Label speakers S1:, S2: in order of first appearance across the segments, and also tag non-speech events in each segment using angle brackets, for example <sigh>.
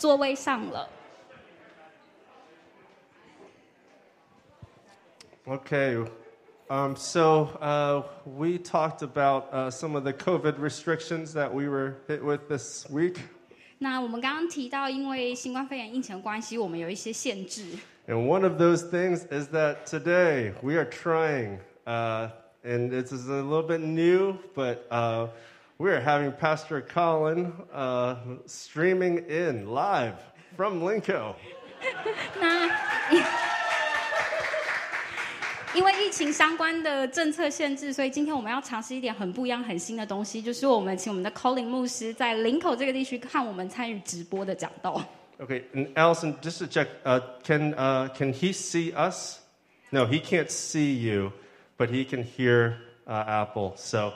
S1: 座位上了。
S2: Okay, um, so uh, we talked about uh, some of the COVID restrictions that we were hit with this week.
S1: 那我们刚刚提到，因为新冠肺炎疫情的关系，我们有一些限制。
S2: And one of those things is that today we are trying, uh, and this is a little bit new, but uh, we are having Pastor Colin uh, streaming in live from Linkou. <laughs>
S1: 那。因为疫情相关的政策限制，所以今天我们要尝试一点很不一样、很新的东西，就是我们请我们的 <laughs> Colin 牧师在林口这个地区看我们参与直播的讲道。
S2: Okay, and Allison, just to check, uh, can uh, can he see us? No, he can't see you, but he can hear uh, Apple. So,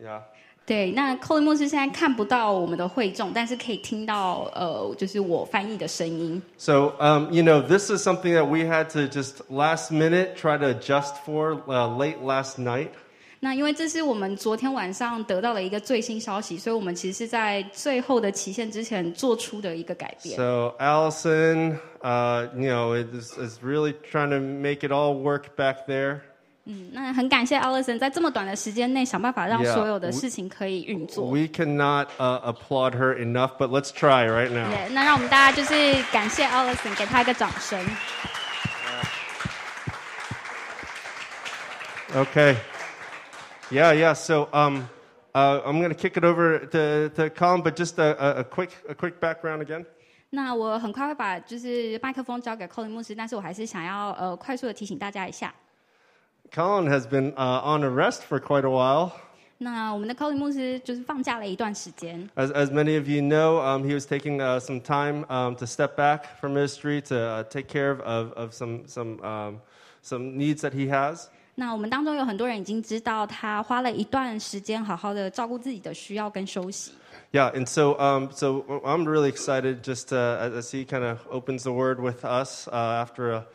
S2: yeah.
S1: 对，那 Colin 牧师现在看不到我们的会众，但是可以听到呃，就是我翻译的声音。
S2: So, um, you know, this is something that we had to just last minute try to adjust for uh, late last night.
S1: 那因为这是我们昨天晚上得到的一个最新消息，所以我们其实是在最后的期限之前做出的一个改变。
S2: So, Allison, uh, you know, is, is really trying to make it all work back there.
S1: 嗯，那很感谢 Allison 在这么短的时间内想办法让所有的事情可以运作。
S2: We cannot uh, applaud her enough, but let's try right now.
S1: 对，那让我们大家就是感谢 Allison，给她一个掌声。
S2: Okay. Yeah, yeah. So um, uh, I'm going to kick it over to, to Colin, but just a, a, a quick a quick background again.
S1: 那我很快会把就是麦克风交给 Colin 牧师，但是我还是想要呃快速的提醒大家一下。
S2: Colin has been uh, on arrest for quite a while.
S1: 那我们的 Colin 牧师就是放假了一段时间。
S2: As, as many of you know, um, he was taking uh, some time um, to step back from ministry to uh, take care of, of, of some, some, um, some needs that he has.
S1: 那我们当中有很多人已经知道，他花了一段时间好好的照顾自己的需要跟休息。
S2: Yeah, and so, um, so I'm really excited just uh, as as he kind of opens the word with us uh, after a,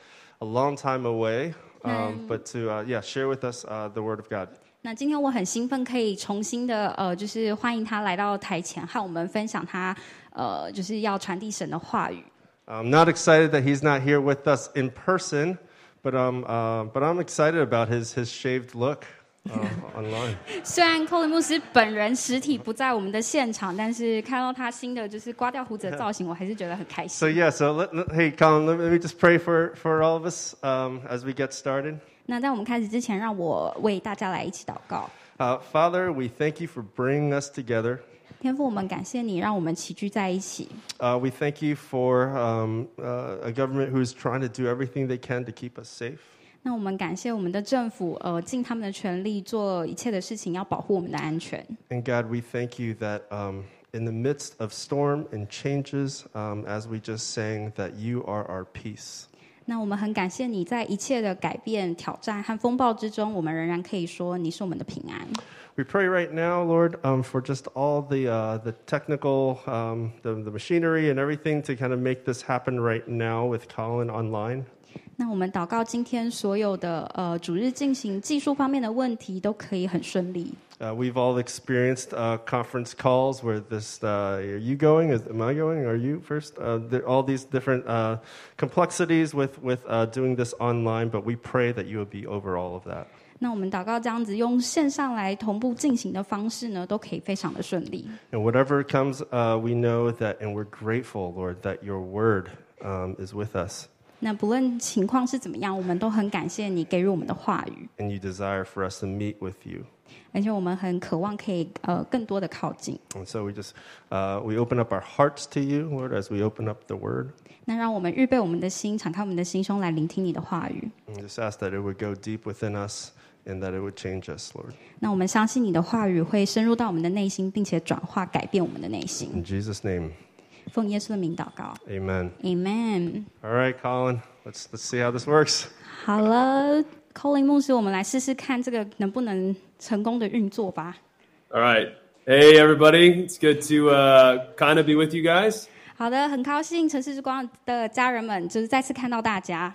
S2: a long time away, um, but to uh, yeah share with us uh, the word of God.
S1: 那今天我很兴奋，可以重新的呃，就是欢迎他来到台前，和我们分享他呃，就是要传递神的话语。
S2: I'm not excited that he's not here with us in person, but um, uh, but I'm excited about his his shaved look uh, <laughs> online.
S1: 虽然 Colin 牧师本人实体不在我们的现场，但是看到他新的就是刮掉胡子的造型，我还是觉得很开
S2: So
S1: 心。
S2: yeah, so let, let- hey Colin, let, let me just pray for for all of us um, as we get started.
S1: 那在我们开始之前，让我为大家来一起祷告。
S2: Uh, Father, we thank you for bringing us together.
S1: 天父，我们感谢你，让我们齐聚在一起。
S2: Uh, we thank you for um, uh, a government who is trying to do everything they can to keep us safe.
S1: 那我们感谢我们的政府，呃，尽他们的全力做一切的事情，要保护我们的安全。
S2: And God, we thank you that um, in the midst of storm and changes, um, as we just sang, that you are our peace.
S1: 那我们很感谢你在一切的改变、挑战和风暴之中，我们仍然可以说你是我们的平安。
S2: We pray right now, Lord, um, for just all the, uh, the technical, um, the, the machinery and everything to kind of make this happen right now with Colin online.
S1: 那我们祷告，今天所有的呃主日进行技术方面的问题都可以很顺利。
S2: Uh, we've all experienced uh, conference calls where this, uh, are you going? Is, am I going? Are you first? Uh, there, all these different uh, complexities with, with uh, doing this online, but we pray that you would be over all of that.
S1: 那我们祷告这样子用线上来同步进行的方式呢，都可以非常的顺利。
S2: And whatever comes, uh, we know that, and we're grateful, Lord, that your word um, is with us
S1: 那不论情况是怎么样，我们都很感谢你给予我们的话语
S2: ，and you desire for us to meet with you.
S1: 而且我们很渴望可以呃更多的靠近。
S2: And so we just, uh, we open up our hearts to you, Lord, as we open up the word.
S1: 那让我们预备我们的心，敞开我们的心胸来聆听你的话语。
S2: And just ask that it would go deep within us and that it would change us, Lord.
S1: 那我们相信你的话语会深入到我们的内心，并且转化改变我们的内心。
S2: In Jesus' name,
S1: 奉耶稣的名祷告
S2: amen.
S1: ，Amen。
S2: All right, Colin, let's, let's see how this works.
S1: 好了，Colin 牧师，我们来试试看这个能不能成功的运作吧。
S3: All right. Hey, everybody. It's good to uh, kind of be with you guys.
S1: 好的，很高兴城市之光的家人们，就是再次看到大家。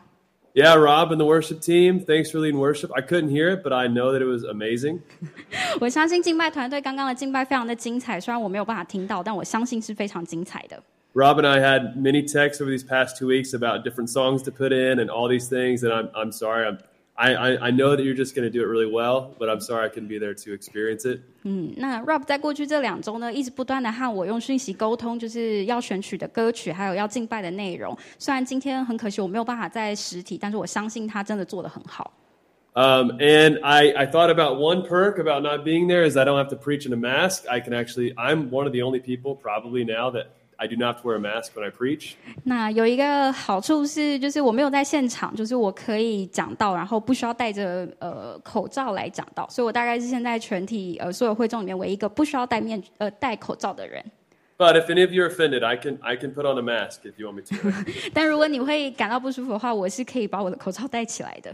S3: Yeah, Rob and the worship team, thanks for leading worship. I couldn't hear it, but I know that it was amazing. <laughs>
S1: 我相信敬拜团队刚刚的敬拜非常的精彩，虽然我没有办法听到，但我相信是非常精彩的。
S3: Rob and I had many texts over these past two weeks about different songs to put in and all these things. And I'm, I'm sorry. I'm, I, I, I know that you're just going to do it really well, but I'm sorry I couldn't be there to experience it.
S1: 嗯，那 Rob 在过去这两周呢，一直不断的和我用讯息沟通，就是要选取的歌曲，还有要敬拜的内容。虽然今天很可惜我没有办法在实体，但是我相信他真的做得很好。
S3: Um, and I, I thought about one perk about not being there is I don't have to preach in a mask. I can actually, I'm one of the only people probably now that I do not have to wear a mask when I preach.
S1: 那有一个好处是，就是我没有在现场，就是我可以讲到，然后不需要戴着呃口罩来讲到，所以我大概是现在全体呃所有会众里面唯一一个不需要戴面呃戴口罩的人。
S3: But if any of you are offended, I can I can put on a mask if you want me to. <laughs>
S1: 但如果你会感到不舒服的话，我是可以把我的口罩戴起来的。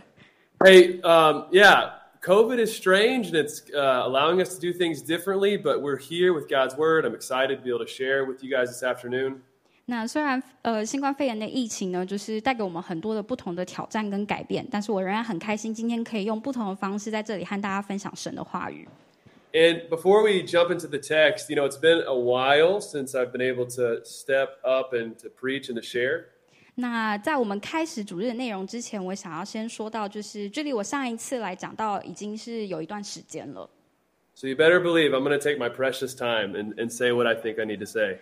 S3: hey, um, yeah, COVID is strange and it's uh, allowing us to do things differently, but we're here with God's word. I'm excited to be able to share with you guys this afternoon.
S1: 那虽然呃新冠肺炎的疫情呢，就是带给我们很多的不同的挑战跟改变，但是我仍然很开心，今天可以用不同的方式在这里和大家分享神的话语。
S3: And before we jump into the text, you know, it's been a while since I've been able to step up and to preach and to share.
S1: 那在我们开始主日的内容之前，我想要先说到，就是距离我上一次来讲到已经是有一段时间了。
S3: So you better believe I'm going to take my precious time and, and say what I think I need to say.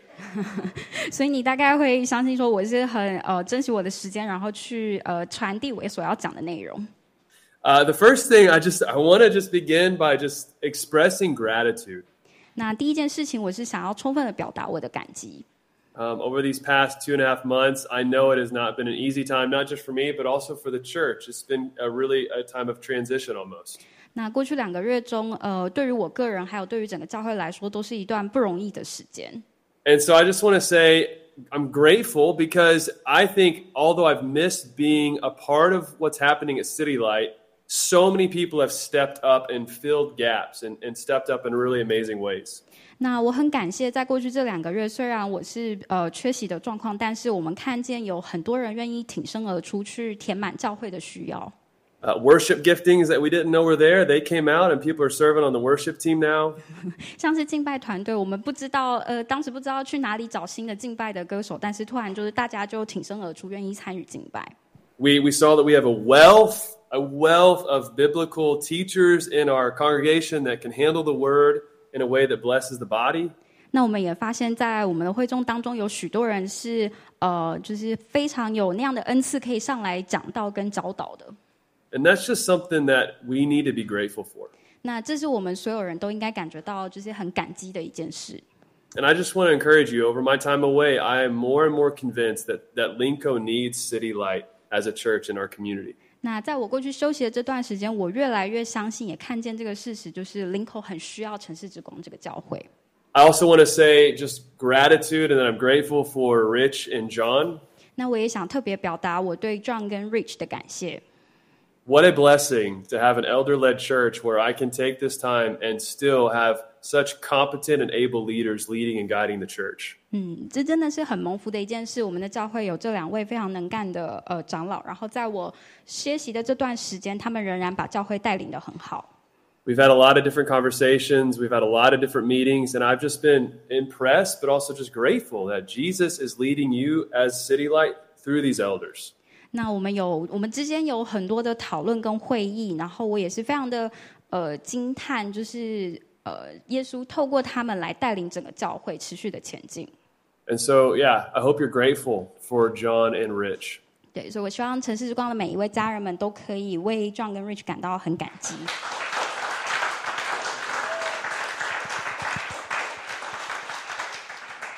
S1: 所以你大概会相信说我是很呃珍惜我的时间，然后去呃传递我所要讲的内容。
S3: Uh, the first thing I just I want to just begin by just expressing gratitude.
S1: 那第一件事情，我是想要充分的表达我的感激。
S3: Um, over these past two and a half months, I know it has not been an easy time, not just for me, but also for the church. It's been a really a time of transition almost.
S1: 那过去两个月中，呃，对于我个人还有对于整个教会来说，都是一段不容易的时间。
S3: And so I just want to say I'm grateful because I think although I've missed being a part of what's happening at City Light, so many people have stepped up and filled gaps and, and stepped up in really amazing ways.
S1: 那我很感谢，在过去这两个月，虽然我是呃缺席的状况，但是我们看见有很多人愿意挺身而出，去填满教会的需要。
S3: Uh, worship giftings that we didn't know were there, they came out and people are serving on the worship team now.
S1: 像是敬拜团队，我们不知道，呃，当时不知道去哪里找新的敬拜的歌手，但是突然就是大家就挺身而出，愿意参与敬拜。
S3: We, we saw that we have a wealth, a wealth of biblical teachers in our congregation that can handle the word in a way that blesses the body.
S1: 那我们也发现，在我们的会众当中，有许多人是呃，就是非常有那样的恩赐，可以上来讲道跟教导的。
S3: And that's just something that we need to be grateful for.
S1: 那这是我们所有人都应该感觉到，就是很感激的一件事。
S3: And I just want to encourage you. Over my time away, I am more and more convinced that that Linkou needs City Light as a church in our community.
S1: 那在我过去休息的这段时间，我越来越相信，也看见这个事实，就是林口很需要城市之光这个教会。
S3: I also want to say just gratitude and that I'm grateful for Rich and John.
S1: 那我也想特别表达我对 John 跟 Rich 的感谢。
S3: What a blessing to have an elder led church where I can take this time and still have such competent and able leaders leading and guiding the church.
S1: 嗯，这真的是很蒙福的一件事。我们的教会有这两位非常能干的呃长老，然后在我歇息的这段时间，他们仍然把教会带领的很好。
S3: We've had a lot of different conversations, we've had a lot of different meetings, and I've just been impressed, but also just grateful that Jesus is leading you as City Light through these elders.
S1: 那我们有我们之间有很多的讨论跟会议，然后我也是非常的呃惊叹，就是 呃耶稣透过他们来带领整个教会持续的前进。
S3: And so, yeah, I hope you're grateful for John and Rich.
S1: 对，所以我希望城市之光的每一位家人们都可以为 John 跟 Rich 感到很感激。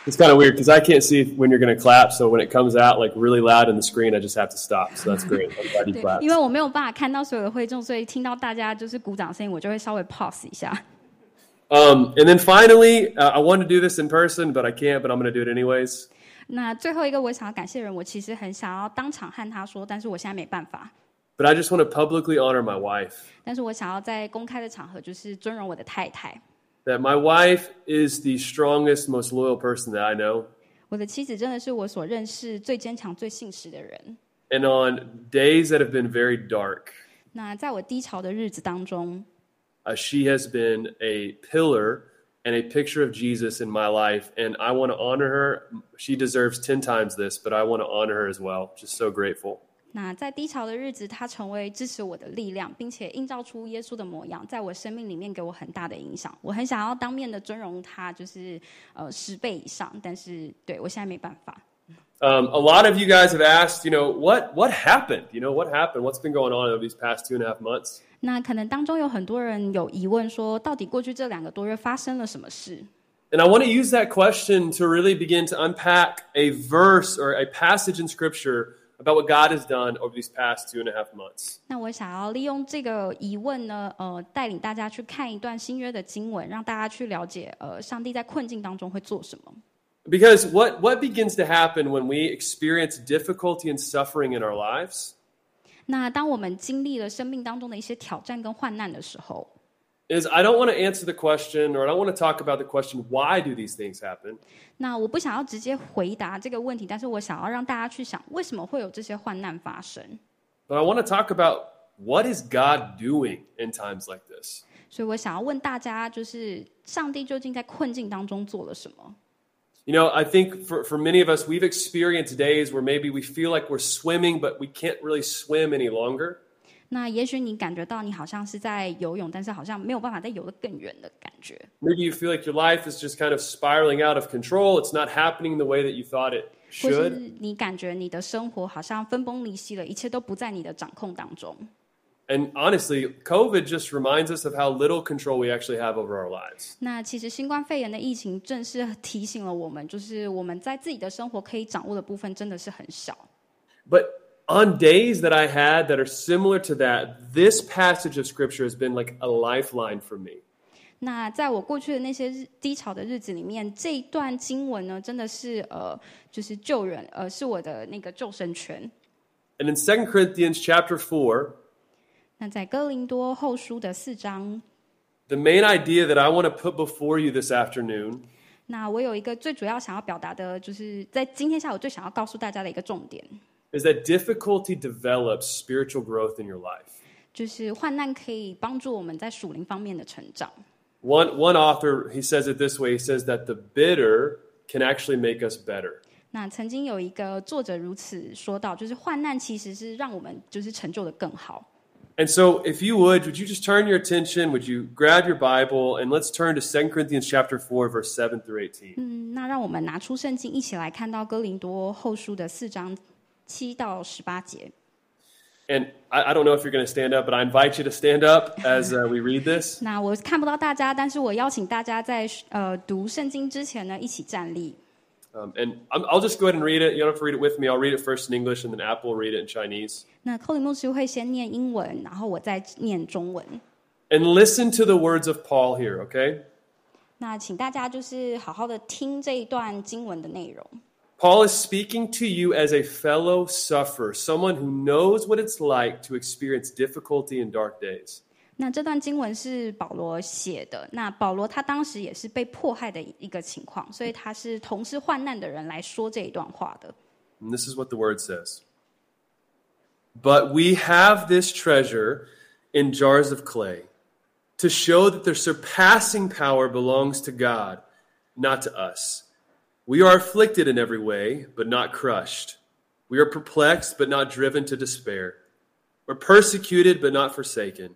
S3: It's kind of weird because I can't see when you're going to clap. So when it comes out like really loud in the screen, I just have to stop. So that's great. I'm glad you
S1: 对，
S3: clapped.
S1: 因为我没有办法看到所有的会众，所以听到大家就是鼓掌声音，我就会稍微 pause 一下。
S3: Um, and then finally, uh, I want to do this in person, but I can't. But I'm going to do it anyways.
S1: 那最后一个，我想要感谢人，我其实很想要当场和他说，但是我现在没办法。
S3: But I just want to publicly honor my wife.
S1: 但是我想要在公开的场合，就是尊荣我的太太。
S3: That my wife is the strongest, most loyal person that I know.
S1: 我的妻子真的是我所认识最坚强、最信实的人。
S3: And on days that have been very dark,
S1: 那在我低潮的日子当中，
S3: uh, she has been a pillar and a picture of Jesus in my life. And I want to honor her. She deserves 10 times this, but I want to honor her as well. Just so grateful.
S1: 那在低潮的日子，他成为支持我的力量，并且映照出耶稣的模样，在我生命里面给我很大的影响。我很想要当面的尊荣他，就是呃十倍以上，但是对我现在没办法。
S3: Um, a lot of you guys have asked, you know, what what happened? You know, what happened? What's been going on over these past two and a half months?
S1: 那可能当中有很多人有疑问，说到底过去这两个多月发生了什么事？
S3: And I want to use that question to really begin to unpack a verse or a passage in Scripture about what God has done over these past two and a half months.
S1: 那我想要利用这个疑问呢，呃，带领大家去看一段新约的经文，让大家去了解，呃，上帝在困境当中会做什么。
S3: Because what, what begins to happen when we experience difficulty and suffering in our lives
S1: 那当我们经历了生命当中的一些挑战跟患难的时候
S3: ，is I don't want to answer the question or I don't want to talk about the question, why do these things happen?
S1: 那我不想要直接回答这个问题，但是我想要让大家去想，为什么会有这些患难发生
S3: ？But I want to talk about what is God doing in times like this?
S1: 所以我想要问大家，就是上帝究竟在困境当中做了什么？
S3: You know, I think for, for many of us, we've experienced days where maybe we feel like we're swimming, but we can't really swim any longer.
S1: 那也许你感觉到你好像是在游泳，但是好像没有办法再游得更远的感觉。
S3: Maybe you feel like your life is just kind of spiraling out of control. It's not happening the way that you thought it
S1: 或是
S3: should.
S1: 你感觉你的生活好像分崩离析了，一切都不在你的掌控当中。
S3: And honestly, COVID just reminds us of how little control we actually have over our lives.
S1: 那其实新冠肺炎的疫情正是提醒了我们，就是我们在自己的生活可以掌握的部分真的是很小。
S3: But on days that I had that are similar to that, this passage of scripture has been like a lifeline for me.
S1: 那在我过去的那些日低潮的日子里面，这一段经文呢，真的是呃，就是救人，呃，是我的那个救生圈。
S3: And in 2 Corinthians chapter 4,
S1: 那在哥林多后书的四章
S3: ，the main idea that I want to put before you this afternoon
S1: 那我有一个最主要想要表达的，就是在今天下午最想要告诉大家的一个重点
S3: ，is that difficulty develops spiritual growth in your life.
S1: 就是患难可以帮助我们在属灵方面的成长。
S3: One, one author, he says it this way he says that the bitter can actually make us better.
S1: 那曾经有一个作者如此说到，就是患难其实是让我们就是成就的更好。
S3: And so, if you would, would you just turn your attention? Would you grab your Bible and let's turn to 2 Corinthians chapter 4, verse 7 through 18.
S1: 嗯，那让我们拿出圣经，一起来看到哥林多后书的四章七到十八节。
S3: And I, I don't know if you're going to stand up, but I invite you to stand up as uh, we read this. <laughs>
S1: 那我看不到大家，但是我邀请大家在呃读圣经之前呢，一起站立。
S3: Um, and I'm, I'll just go ahead and read it. You don't have to read it with me. I'll read it first in English, and then Apple will read it in Chinese.
S1: 那寇里牧师会先念英文，然后我再念中文。
S3: And listen to the words of Paul here, okay?
S1: 那请大家就是好好的听这一段经文的内容。
S3: Paul is speaking to you as a fellow sufferer, someone who knows what it's like to experience difficulty in dark days.
S1: 那这段经文是保罗写的。那保罗他当时也是被迫害的一个情况，所以他是同是患难的人来说这一段话的。
S3: And this is what the word says. But we have this treasure in jars of clay to show that the surpassing power belongs to God, not to us. We are afflicted in every way, but not crushed. We are perplexed, but not driven to despair. We're persecuted, but not forsaken.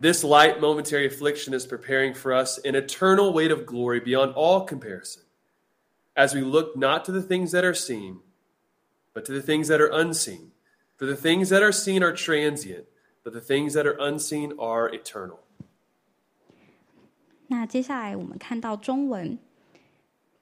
S3: This light momentary affliction is preparing for us an eternal weight of glory beyond all comparison as we look not to the things that are seen, but to the things that are unseen. For the things that are seen are transient, but the things that are unseen are eternal.
S1: 那接下来我们看到中文，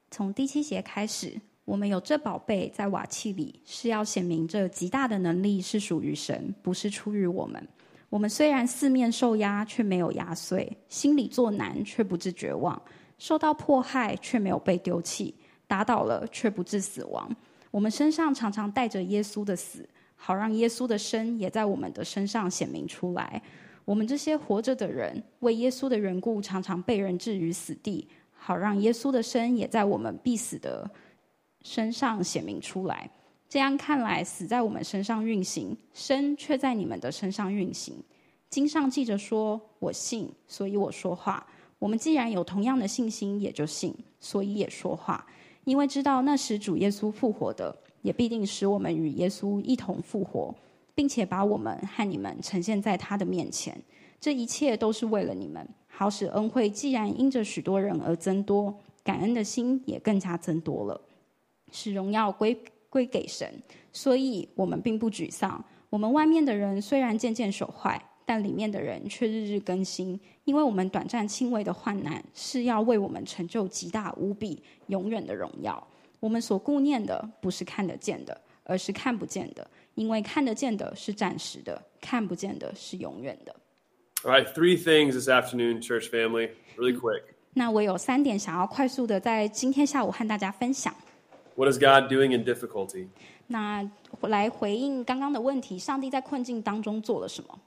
S1: 从第七节开始，我们有这宝贝在瓦器里，是要显明这极大的能力是属于神，不是出于我们。 我们虽然四面受压，却没有压碎；心里作难，却不致绝望；受到迫害，却没有被丢弃；打倒了，却不致死亡。我们身上常常带着耶稣的死，好让耶稣的生也在我们的身上显明出来。我们这些活着的人，为耶稣的缘故，常常被人置于死地，好让耶稣的生也在我们必死的身上显明出来。这样看来，死在我们身上运行，生却在你们的身上运行。经上记着说：“我信，所以我说话。”我们既然有同样的信心，也就信，所以也说话。因为知道那时主耶稣复活的，也必定使我们与耶稣一同复活，并且把我们和你们呈现在他的面前。这一切都是为了你们，好使恩惠既然因着许多人而增多，感恩的心也更加增多了，使荣耀归。归给神，所以我们并不沮丧。我们外面的人虽然渐渐手坏，但里面的人却日日更新。因为我们短暂轻微的患难，是要为我们成就极大无比、永远的荣耀。我们所顾念的不是看得见的，而是看不见的。因为看得见的是暂时的，看不见的是永远的。
S3: All right, three things this afternoon, church family, really quick.
S1: 那我有三点想要快速的在今天下午和大家分享。
S3: What is God doing in difficulty?
S1: 那来回应刚刚的问题，上帝在困境当中做了什么？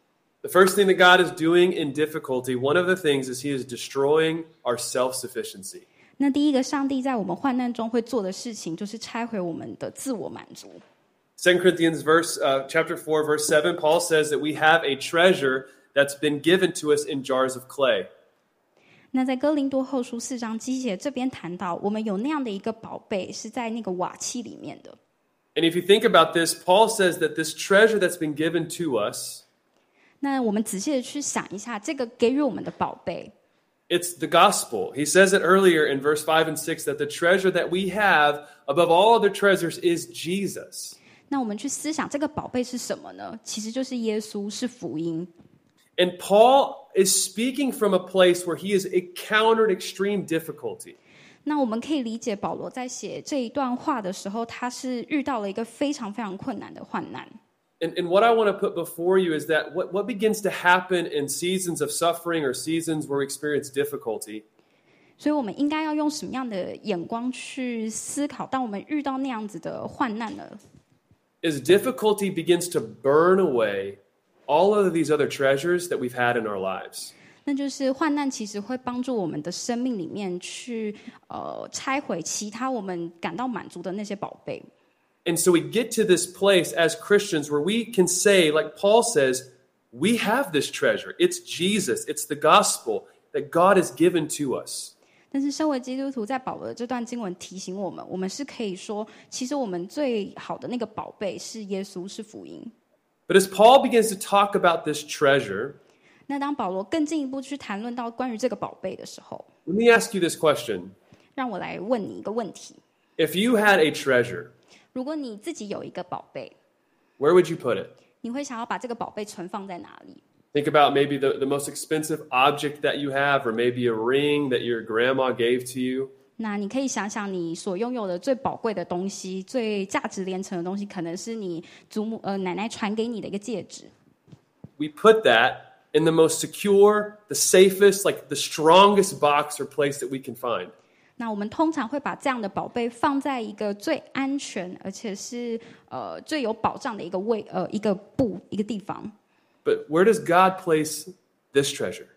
S3: The first thing that God is doing in difficulty, one of the things is He is destroying our self sufficiency.
S1: 那第一个，上帝在我们患难中会做的事情，就是拆毁我们的自我满足。
S3: Second Corinthians verse uh, chapter four verse seven, Paul says that we have a treasure that's been given to us in jars of clay.
S1: 那在哥林多后书四章七节这边谈到，我们有那样的一个宝贝是在那个瓦器里面的。
S3: And if you think about this, Paul says that this treasure that's been given to us.
S1: 那我们仔细的去想一下，这个给予我们的宝贝。
S3: It's the gospel. He says it earlier in verse 5 and 6 that the treasure that we have above all other treasures is Jesus.
S1: 那我们去思想这个宝贝是什么呢？其实就是耶稣，是福音。
S3: And Paul is speaking from a place where he has encountered extreme difficulty.
S1: 那我们可以理解保罗在写这一段话的时候，他是遇到了一个非常非常困难的患难。
S3: And, and what I want to put before you is that what, what begins to happen in seasons of suffering or seasons where we experience difficulty
S1: 所以我们应该要用什么样的眼光去思考？当我们遇到那样子的患难呢？
S3: is difficulty begins to burn away all of these other treasures that we've had in our lives.
S1: 那就是患难其实会帮助我们的生命里面去呃拆毁其他我们感到满足的那些宝贝。
S3: And so we get to this place as Christians where we can say, like Paul says, we have this treasure. It's Jesus, it's the gospel that God has given to us.
S1: 但是，身为基督徒，在保罗的这段经文提醒我们，我们是可以说，其实我们最好的那个宝贝是耶稣，是福音。
S3: but as Paul begins to talk about this treasure,
S1: 那当保罗更进一步去谈论到关于这个宝贝的时候，
S3: let me ask you this question.
S1: 让我来问你一个问题：
S3: If you had a treasure,
S1: 如果你自己有一个宝贝，
S3: where would you put it?
S1: 你会想要把这个宝贝存放在哪里？
S3: Think about maybe the, the most expensive object that you have, or maybe a ring that your grandma gave to you.
S1: 那你可以想想，你所拥有的最宝贵的东西、最价值连城的东西，可能是你祖母呃奶奶传给你的一个戒指。
S3: We put that in the most secure, the safest, like the strongest box or place that we can find.
S1: 那我们通常会把这样的宝贝放在一个最安全，而且是呃最有保障的一个位呃一个布一个地方。
S3: But where does God place this treasure?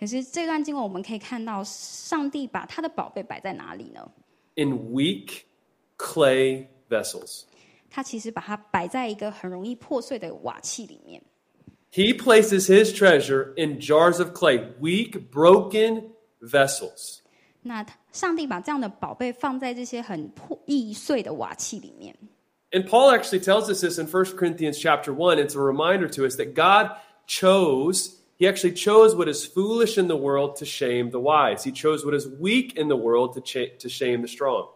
S1: 可是这段经文我们可以看到，上帝把他的宝贝摆在哪里呢？
S3: In weak clay vessels。
S1: 他其实把它摆在一个很容易破碎的瓦器里面。
S3: He places his treasure in jars of clay, weak, broken vessels.
S1: 那上帝把这样的宝贝放在这些很破易碎的瓦器里面。
S3: And Paul actually tells us this in 1 Corinthians chapter 1. It's a reminder to us that God chose he actually chose what is foolish in the world to shame the wise. He chose what is weak in the world to, cha- to shame the strong.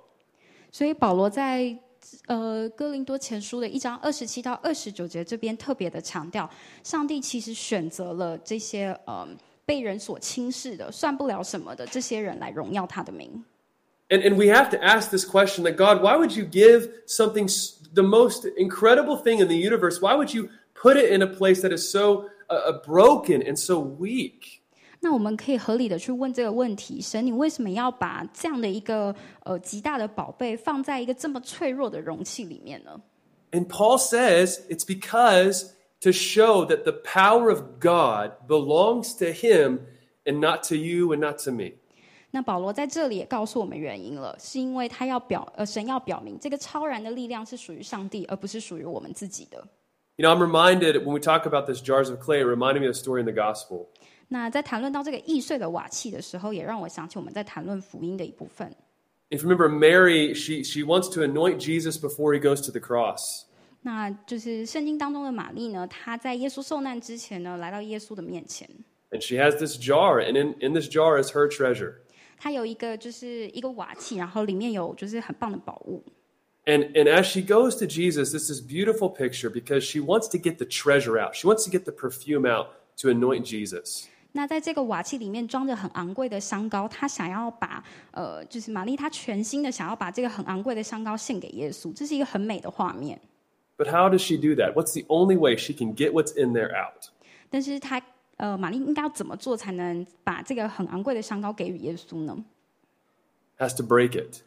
S1: 所以保罗在呃哥林多前书的一章二十七到二十九节这边特别的强调，上帝其实选择了这些呃被人所轻视的、算不了什么的这些人来荣耀他的名。
S3: And, and we have to ask this question that God, why would you give something, s- the most incredible thing in the universe, why would you put it in a place that is so 呃，broken and so weak。
S1: 那我们可以合理的去问这个问题：神，你为什么要把这样的一个呃极大的宝贝放在一个这么脆弱的容器里面呢
S3: ？And Paul says it's because to show that the power of God belongs to Him and not to you and not to me。
S1: 那保罗在这里也告诉我们原因了，是因为他要表呃神要表明这个超然的力量是属于上帝，而不是属于我们自己的。
S3: You know, I'm reminded when we talk about this jars of clay, it reminded me of the story in the gospel.
S1: 那在谈论到这个易碎的瓦器的时候，也让我想起我们在谈论福音的一部分。
S3: If you remember, Mary, she, she wants to anoint Jesus before he goes to the cross.
S1: 那就是圣经当中的玛丽呢，她在耶稣受难之前呢，来到耶稣的面前，
S3: And she has this jar, and in, in this jar is her treasure.
S1: 她有一个就是一个瓦器，然后里面有就是很棒的宝物。
S3: And, and as she goes to Jesus, this is beautiful picture because she wants to get the treasure out. She wants to get the perfume out to anoint Jesus.
S1: 那在这个瓦器里面装着很昂贵的香膏，她想要把呃，就是玛丽她全心的想要把这个很昂贵的香膏献给耶稣，这是一个很美的画面。
S3: But how does she do that? What's the only way she can get what's in there out?
S1: 但是她呃，玛丽应该要怎么做才能把这个很昂贵的香膏给予耶稣呢？
S3: Has to break it.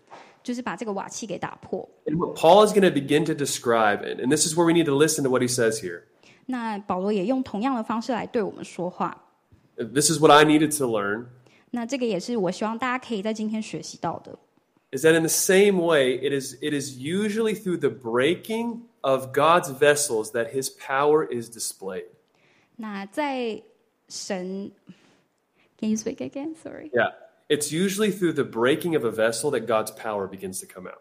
S1: 就是把这个瓦器给打破。
S3: And what Paul is going to begin to describe, and, and this is where we need to listen to what he says here.
S1: 那保罗也用同样的方式来对我们说话。
S3: This is what I needed to learn.
S1: 那这个也是我希望大家可以在今天学习到的。
S3: is that in the same way, it is, it is usually through the breaking of God's vessels that his power is displayed.
S1: 那在神，Can you speak again? Sorry.
S3: Yeah. It's usually through the breaking of a vessel that God's power begins to come out.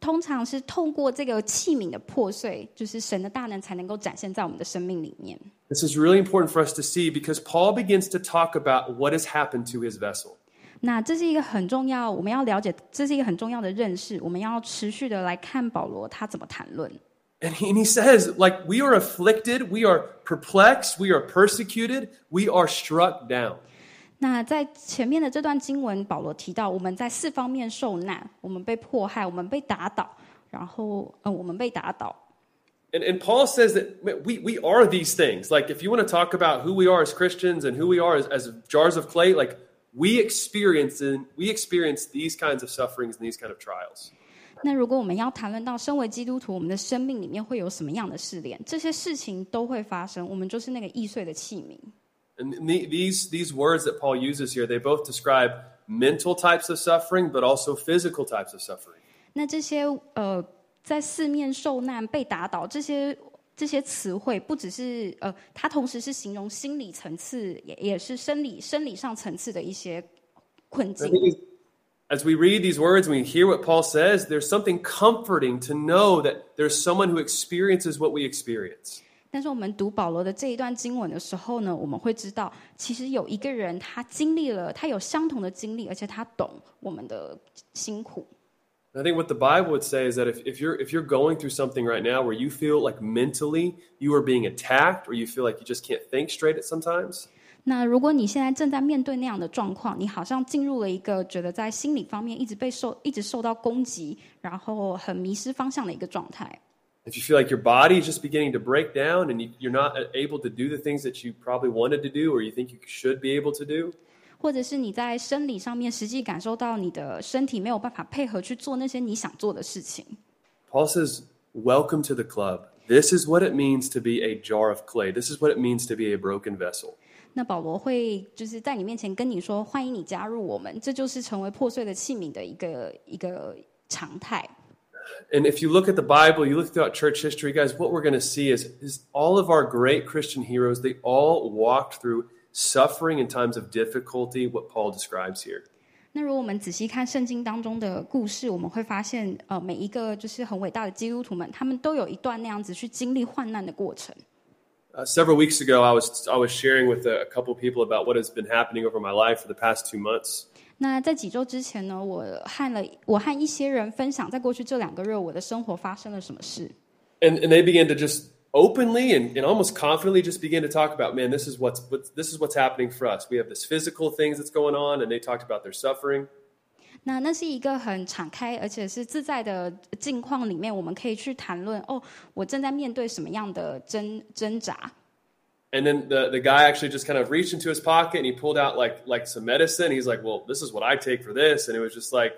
S1: 通常是透过这个器皿的破碎，就是神的大能才能够展现在我们的生命里面。
S3: This is really important for us to see because Paul begins to talk about what has happened to his vessel.
S1: 那这是一个很重要，我们要了解，这是一个很重要的认识。我们要持续的来看保罗他怎么谈论。
S3: And he, and he says, like, we are afflicted, we are perplexed, we are persecuted, we are struck down.
S1: 那在前面的这段经文，保罗提到我们在四方面受难，我们被迫害，我们被打倒，然后呃，我们被打倒。
S3: And, and Paul says that man, we, we are these things. Like, if you want to talk about who we are as Christians and who we are as, as jars of clay, like, we experience, and we experience these kinds of sufferings and these kind of trials.
S1: 那如果我们要谈论到身为基督徒，我们的生命里面会有什么样的试炼？这些事情都会发生，我们就是那个易碎的器皿。
S3: And the, these, these words that Paul uses here, they both describe mental types of suffering, but also physical types of suffering.
S1: 那这些呃，在四面受难、被打倒这些这些词汇，不只是呃，它同时是形容心理层次，也也是生理生理上层次的一些困
S3: I
S1: 境。
S3: think as we read these words, when we hear what Paul says, there's something comforting to know that there's someone who experiences what we experience.
S1: 但是我们读保罗的这一段经文的时候呢，我们会知道，其实有一个人他经历了，他有相同的经历，而且他懂我们的辛苦。
S3: I think what the Bible would say is that if, if you're if you're going through something right now where you feel like mentally you are being attacked or you feel like you just can't think straight at sometimes,
S1: 那如果你现在正在面对那样的状况，你好像进入了一个觉得在心理方面一直被受、一直受到攻击，然后很迷失方向的一个状态。
S3: if you feel like your body is just beginning to break down and you, you're not able to do the things that you probably wanted to do or you think you should be able to do,
S1: 或者是你在生理上面实际感受到你的身体没有办法配合去做那些你想做的事情，
S3: Paul says, "Welcome to the club. This is what it means to be a jar of clay. This is what it means to be a broken vessel."
S1: 那保罗会就是在你面前跟你说：“欢迎你加入我们。”这就是成为破碎的器皿的一个一个常态。
S3: And if you look at the Bible, you look throughout church history, guys, what we're going to see is, is all of our great Christian heroes, they all walked through suffering and times of difficulty, what Paul describes here.
S1: 那如果我们仔细看圣经当中的故事，我们会发现，呃，每一个就是很伟大的基督徒们，他们都有一段那样子去经历患难的过程。
S3: Uh, several weeks ago, I was, I was sharing with a, a couple people about what has been happening over my life for the past two months.
S1: 那在几周之前呢，我和了我和一些人分享，在过去这两个月我的生活发生了什么事。
S3: And, and they began to just openly and, and almost confidently just begin to talk about, man, this is what's, what's this is what's happening for us. We have this physical things that's going on, and they talked about their suffering.
S1: 那那是一个很敞开而且是自在的境况里面，我们可以去谈论哦，我正在面对什么样的挣挣扎。
S3: And then the, the guy actually just kind of reached into his pocket and he pulled out like like some medicine. He's like, well, this is what I take for this, and it was just like,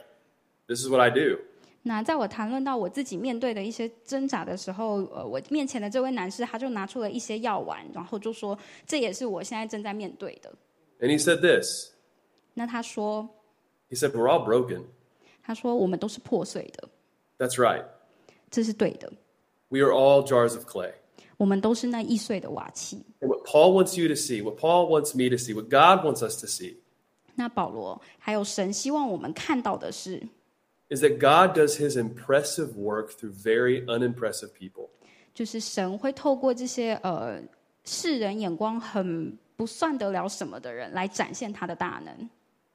S3: this is what I do.
S1: 那在我谈论到我自己面对的一些挣扎的时候，呃，我面前的这位男士他就拿出了一些药丸，然后就说这也是我现在正在面对的。
S3: And he said this.
S1: 那他说，
S3: He said, we're all broken.
S1: 他说我们都是破碎的，
S3: That's right.
S1: 这是对的，
S3: We are all jars of clay.
S1: 我们都是那易碎的瓦器。
S3: And what Paul wants you to see, what Paul wants me to see, what God wants us to see,
S1: 那保罗还有神希望我们看到的是
S3: ，is that God does his impressive work through very unimpressive people.
S1: 就是神会透过这些呃世人眼光很不算得了什么的人来展现他的大能。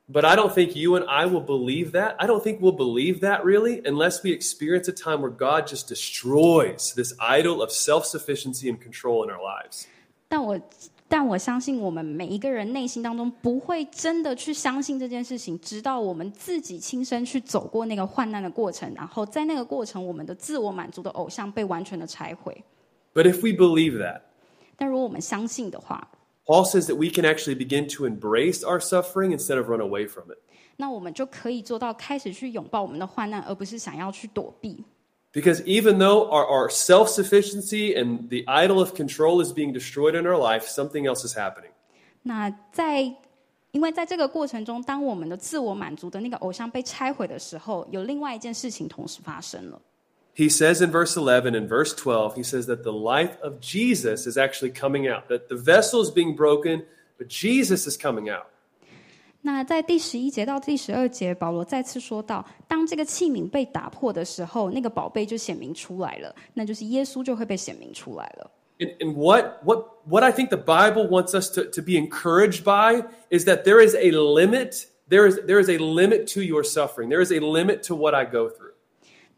S3: But I don't think you and I will believe that. I don't think we'll believe that really unless we experience a time where God just destroys this idol of self sufficiency and control in our lives.
S1: 但我但我相信，我们每一个人内心当中不会真的去相信这件事情，直到我们自己亲身去走过那个患难的过程，然后在那个过程，我们的自我满足的偶像被完全的拆毁。
S3: But if we believe that,
S1: 但如果我们相信的话，
S3: Paul says that we can actually begin to embrace our suffering instead of run away from it.
S1: 那我们就可以做到开始去拥抱我们的患难，而不是想要去躲避。
S3: Because even though our, our self sufficiency and the idol of control is being destroyed in our life, something else is happening.
S1: 那在因为在这个过程中，当我们的自我满足的那个偶像被拆毁的时候，有另外一件事情同时发生了。
S3: He says in verse 11 and verse 12, he says that the life of Jesus is actually coming out, that the vessel is being broken, but Jesus is coming out.
S1: 那在第十一节到第十二节，保罗再次说到，当这个器皿被打破的时候，那个宝贝就显明出来了，那就是耶稣就会被显明出来了。
S3: And, and what, what, what I think the Bible wants us to, to be encouraged by is that there is a limit. There is, there is a limit to your suffering. There is a limit to what I go through.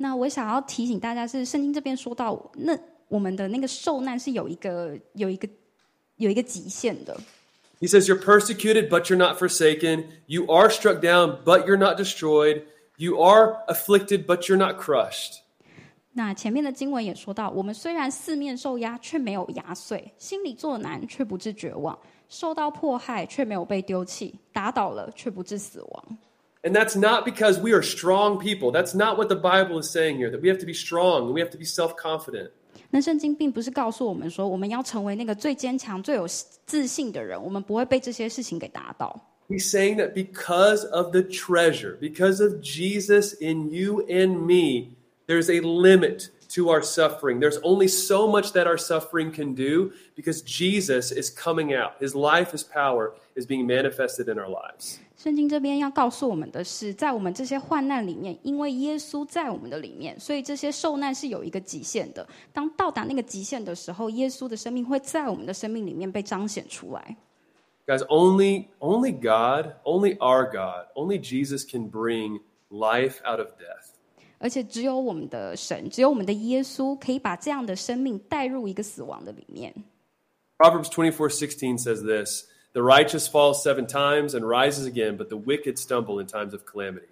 S1: 那我想要提醒大家是，圣经这边说到，那我们的那个受难是有一个有一个有一个极限的。
S3: He says, You're persecuted, but you're not forsaken. You are struck down, but you're not destroyed. You are afflicted, but you're not crushed.
S1: 那前面的经文也说到，我们虽然四面受压，却没有压碎；心里作难，却不致绝望；受到迫害，却没有被丢弃；打倒了，却不致死亡。
S3: And that's not because we are strong people. That's not what the Bible is saying here, that we have to be strong and we have to be self confident.
S1: 那圣经并不是告诉我们说，我们要成为那个最坚强、最有自信的人，我们不会被这些事情给打倒。
S3: He's saying that because of the treasure, because of Jesus in you and me, there's a limit to our suffering. There's only so much that our suffering can do because Jesus is coming out. His life, His power is being manifested in our lives.
S1: 圣经这边要告诉我们的是，在我们这些患难里面，因为耶稣在我们的里面，所以这些受难是有一个极限的。当到达那个极限的时候，耶稣的生命会在我们的生命里面被彰显出来。
S3: Guys, only only God, only our God, only Jesus can bring life out of death.
S1: 而且只有我们的神，只有我们的耶稣，可以把这样的生命带入一个死亡的里面。
S3: Proverbs 24:16 says this, "The righteous falls 7 times and rises again, but the wicked stumble in times of calamity."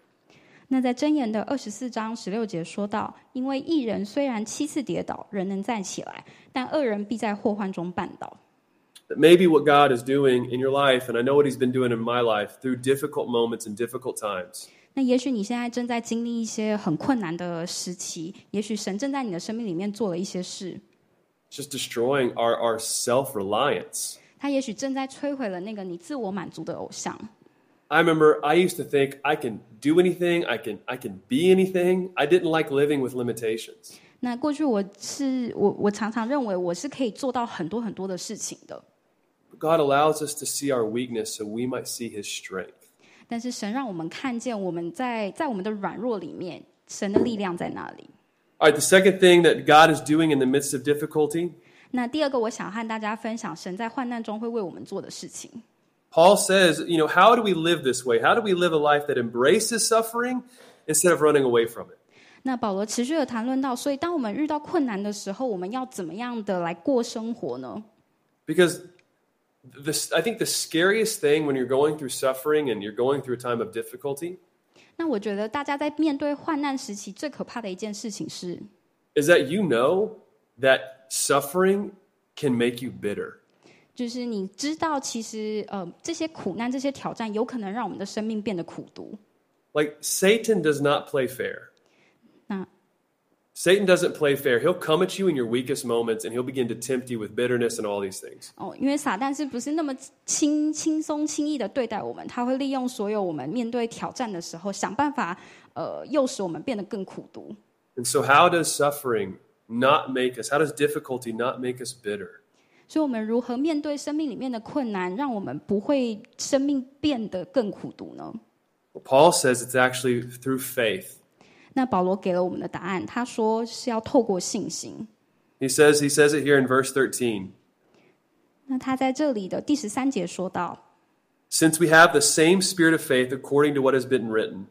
S1: 那在箴言的二十四章十六节说到，因为一人虽然七次跌倒，仍能站起来，但恶人必在祸患中绊倒。
S3: That maybe what God is doing in your life, and I know what he's been doing in my life through difficult moments and difficult times,
S1: 那也许你现在正在经历一些很困难的时期，也许神正在你的生命里面做了一些事，
S3: it's just destroying our, our self-reliance.
S1: 他也许正在摧毁了那个你自我满足的偶像。
S3: I remember I used to think I can do anything, I can I can be anything. I didn't like living with limitations.
S1: 那过去我是我我常常认为我是可以做到很多很多的事情的，
S3: But God allows us to see our weakness so we might see his strength.
S1: 但是神让我们看见我们在在我们的软弱里面，神的力量在那里。
S3: All right, the second thing that God is doing in the midst of difficulty
S1: 那第二个，我想和大家分享神在患难中会为我们做的事情。
S3: Paul says, you know, how do we live this way? How do we live a life that embraces suffering instead of running away from it?
S1: 那保罗持续的谈论到，所以当我们遇到困难的时候，我们要怎么样的来过生活呢？
S3: Because this, I think the scariest thing when you're going through suffering and you're going through a time of difficulty
S1: 那我觉得大家在面对患难时期最可怕的一件事情是，
S3: is that you know that suffering can make you bitter.
S1: 就是你知道，其实呃这些苦难、这些挑战，有可能让我们的生命变得苦毒。
S3: Like Satan does not play fair.
S1: 那
S3: Satan doesn't play fair. He'll come at you in your weakest moments and he'll begin to tempt you with bitterness and all these things.
S1: 哦，因为撒旦是不是那么轻轻松轻易的对待我们？他会利用所有我们面对挑战的时候，想办法呃诱使我们变得更苦毒。
S3: And so, how does suffering not make us, how does difficulty not make us bitter?
S1: 所以，我们如何面对生命里面的困难，让我们不会生命变得更苦毒呢？
S3: Well, Paul says it's actually through faith.
S1: 那保罗给了我们的答案，他说是要透过信心。
S3: He says, he says it here in verse 13.
S1: 那他在这里的第十三节说到，
S3: Since we have the same spirit of faith according to what has been written.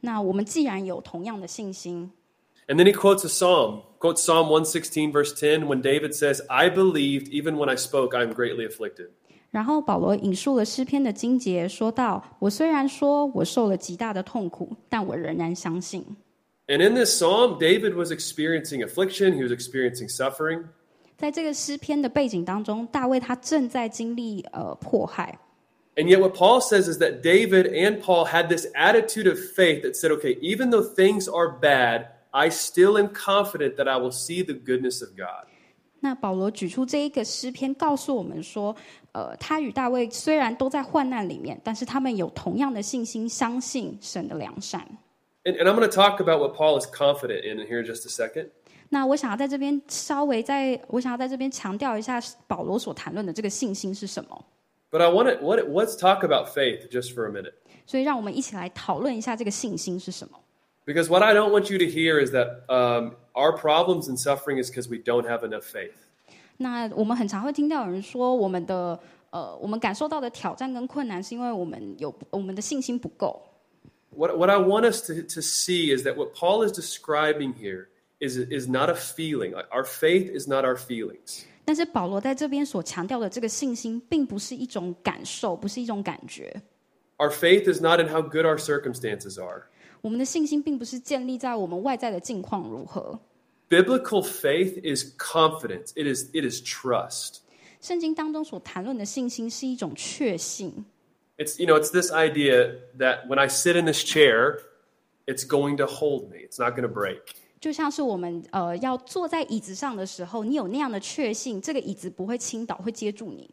S1: 那我们既然有同样的信心，
S3: And then he quotes a psalm, quotes Psalm 116, verse 10, when David says, I believed even when I spoke, I am greatly afflicted.
S1: 然后保罗引述了诗篇的经节，说到：“我虽然说我受了极大的痛苦，但我仍然相信。
S3: And in this psalm, David was experiencing affliction, he was experiencing suffering.
S1: ”在这个诗篇的背景当中，大卫他正在经历呃迫害，
S3: And yet, what Paul says is that David and Paul had this attitude of faith that said, okay, even though things are bad, I still am confident that I will see the goodness of God.
S1: 那保罗举出这一个诗篇，告诉我们说，呃，他与大卫虽然都在患难里面，但是他们有同样的信心，相信神的良善。
S3: And, and I'm going to talk about what Paul is confident in here in just a second.
S1: 那我想要在这边稍微在，我想要在这边强调一下保罗所谈论的这个信心是什么。
S3: But I want to what, let's talk about faith just for a minute.
S1: 所以，让我们一起来讨论一下这个信心是什么。
S3: Because what I don't want you to hear is that um, our problems and suffering is because we don't have enough faith.
S1: 那我们很常会听到有人说，我们的呃，我们感受到的挑战跟困难，是因为我们有我们的信心不够。
S3: What, what I want us to, to see is that what Paul is describing here is, is not a feeling. Like, Our faith is not our feelings.
S1: 但是保罗在这边所强调的这个信心，并不是一种感受，不是一种感觉。
S3: Our faith is not in how good our circumstances are.
S1: 我们的信心并不是建立在我们外在的境况如何。
S3: Biblical faith is confidence. It is, it is trust.
S1: 圣经当中所谈论的信心是一种确信，
S3: It's, you know, it's this idea that when I sit in this chair, it's going to hold me. It's not going to break.
S1: 就像是我们呃要坐在椅子上的时候，你有那样的确信，这个椅子不会倾倒，会接住你。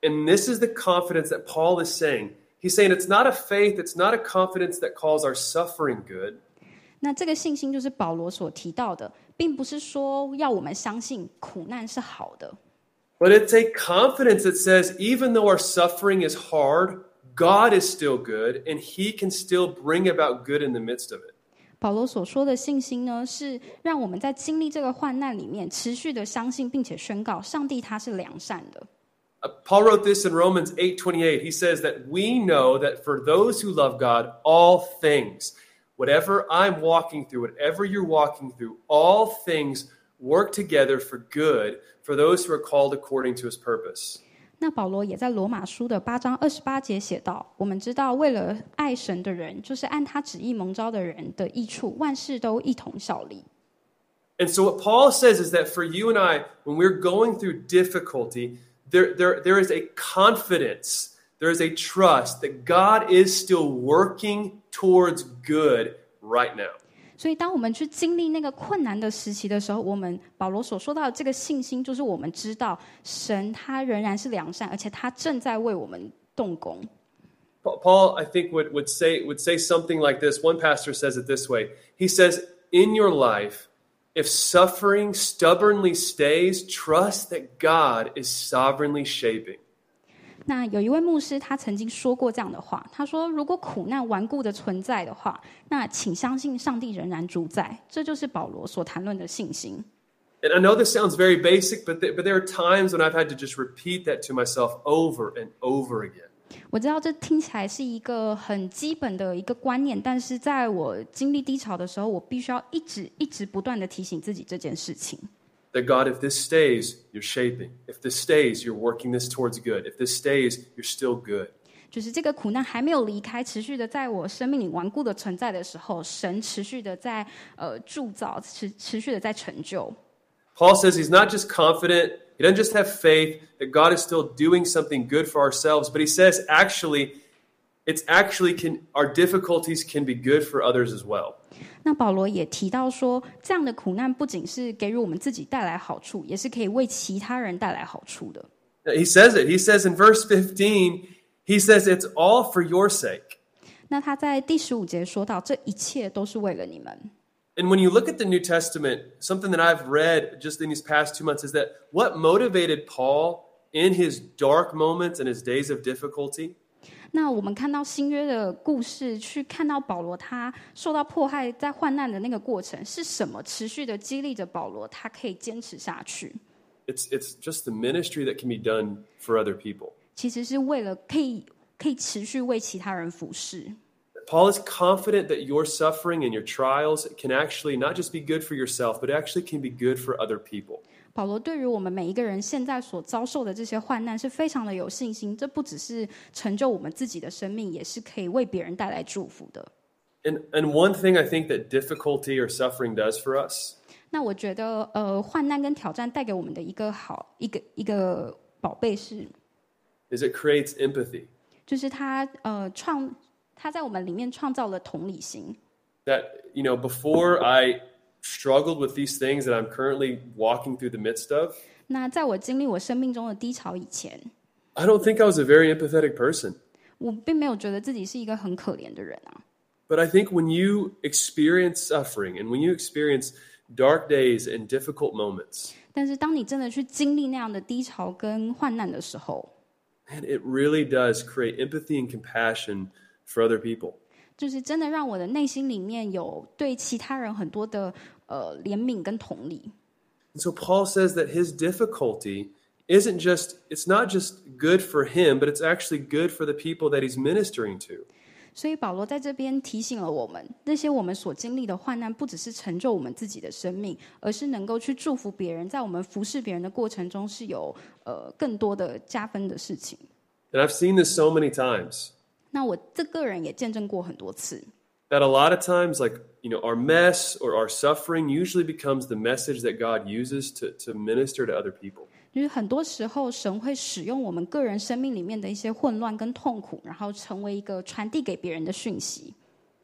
S3: And this is the confidence that Paul is saying. He's saying it's not a faith, it's not a confidence that calls our suffering good.
S1: 那这个信心就是保罗所提到的，并不是说要我们相信苦难是好的，
S3: But it's a confidence that says, even though our suffering is hard, God is still good and He can still bring about good in the midst of it.
S1: 保罗所说的信心呢，是让我们在经历这个患难里面，持续的相信，并且宣告上帝他是良善的。
S3: Uh, Paul wrote this in Romans 8:28. He says that we know that for those who love God, all things, whatever I'm walking through, whatever you're walking through, all things work together for good for those who are called according to his purpose.
S1: 那保罗也在罗马书的八章二十八节写道：“我们知道，为了爱神的人，就是按他旨意蒙召的人的益处，万事都一同效力。
S3: And so what Paul says is that for you and I, when we're going through difficulty, there, there, there is a confidence, there is a trust that God is still working towards good right now.
S1: 所以，当我们去经历那个困难的时期的时候，我们保罗所说到的这个信心，就是我们知道神他仍然是良善，而且他正在为我们动工。
S3: Pa- Paul, I think, would, would, say, would say something like this. One pastor says it this way He says, In your life, if suffering stubbornly stays, trust that God is sovereignly shaping.
S1: 那有一位牧师，他曾经说过这样的话，他说：“如果苦难顽固的存在的话，那请相信上帝仍然主宰。”这就是保罗所谈论的信心。
S3: And I know this sounds very basic, but, th- but there are times when I've had to just repeat that to myself over and over again.
S1: 我知道这听起来是一个很基本的一个观念，但是在我经历低潮的时候，我必须要一直一直不断的提醒自己这件事情。
S3: That God, if this stays, you're shaping. If this stays, you're working this towards good. If this stays, you're still good.
S1: 就是这个苦难还没有离开，持续的在我生命里顽固的存在的时候，神持续的在呃铸造，持持续的在成就。
S3: Paul says he's not just confident, he doesn't just have faith that God is still doing something good for ourselves, but he says actually, it's actually can our difficulties can be good for others as well.
S1: 那保罗也提到说，这样的苦难不仅是给予我们自己带来好处，也是可以为其他人带来好处的。
S3: He says it. He says in verse 15, he says it's all for your sake.
S1: 那他在第十五节说到，这一切都是为了你们。
S3: And when you look at the New Testament, something that I've read just in these past two months is that what motivated Paul in his dark moments and his days of difficulty
S1: 那我们看到新约的故事，去看到保罗他受到迫害、在患难的那个过程是什么，持续的激励着保罗，他可以坚持下去。
S3: it's it's just the ministry that can be done for other people.
S1: 其实是为了可以可以持续为其他人服侍。
S3: Paul is confident that your suffering and your trials can actually not just be good for yourself, but actually can be good for other people.
S1: 保罗对于我们每一个人现在所遭受的这些患难是非常的有信心，这不只是成就我们自己的生命，也是可以为别人带来祝福的。
S3: And and one thing I think that difficulty or suffering does for us
S1: 那我觉得，呃，患难跟挑战带给我们的一个好一个一个宝贝是，
S3: is it creates empathy.
S1: 就是他呃创 他在我们里面创造了同理心。
S3: That you know, before I struggled with these things that I'm currently walking through the midst of,
S1: 那在我经历我生命中的低潮以前，
S3: I don't think I was a very empathetic person.
S1: 我并没有觉得自己是一个很可怜的人啊。
S3: But I think when you experience suffering and when you experience dark days and difficult moments,
S1: 但是当你真的去经历那样的低潮跟患难的时候，
S3: man, it really does create empathy and compassion for other people.
S1: 就是真的让我的内心里面有对其他人很多的呃怜悯跟同理。
S3: And so Paul says that his difficulty isn't just it's not just good for him, but it's actually good for the people that he's ministering to.
S1: 所以保罗在这边提醒了我们，那些我们所经历的患难，不只是成就我们自己的生命，而是能够去祝福别人，在我们服侍别人的过程中，是有呃更多的加分的事情。
S3: And I've seen this so many times
S1: 那我这个人也见证过很多次，
S3: that a lot of times like, you know, our mess or our suffering usually becomes the message that God uses to to minister to other people.
S1: 就是很多时候神会使用我们个人生命里面的一些混乱跟痛苦，然后成为一个传递给别人的讯息。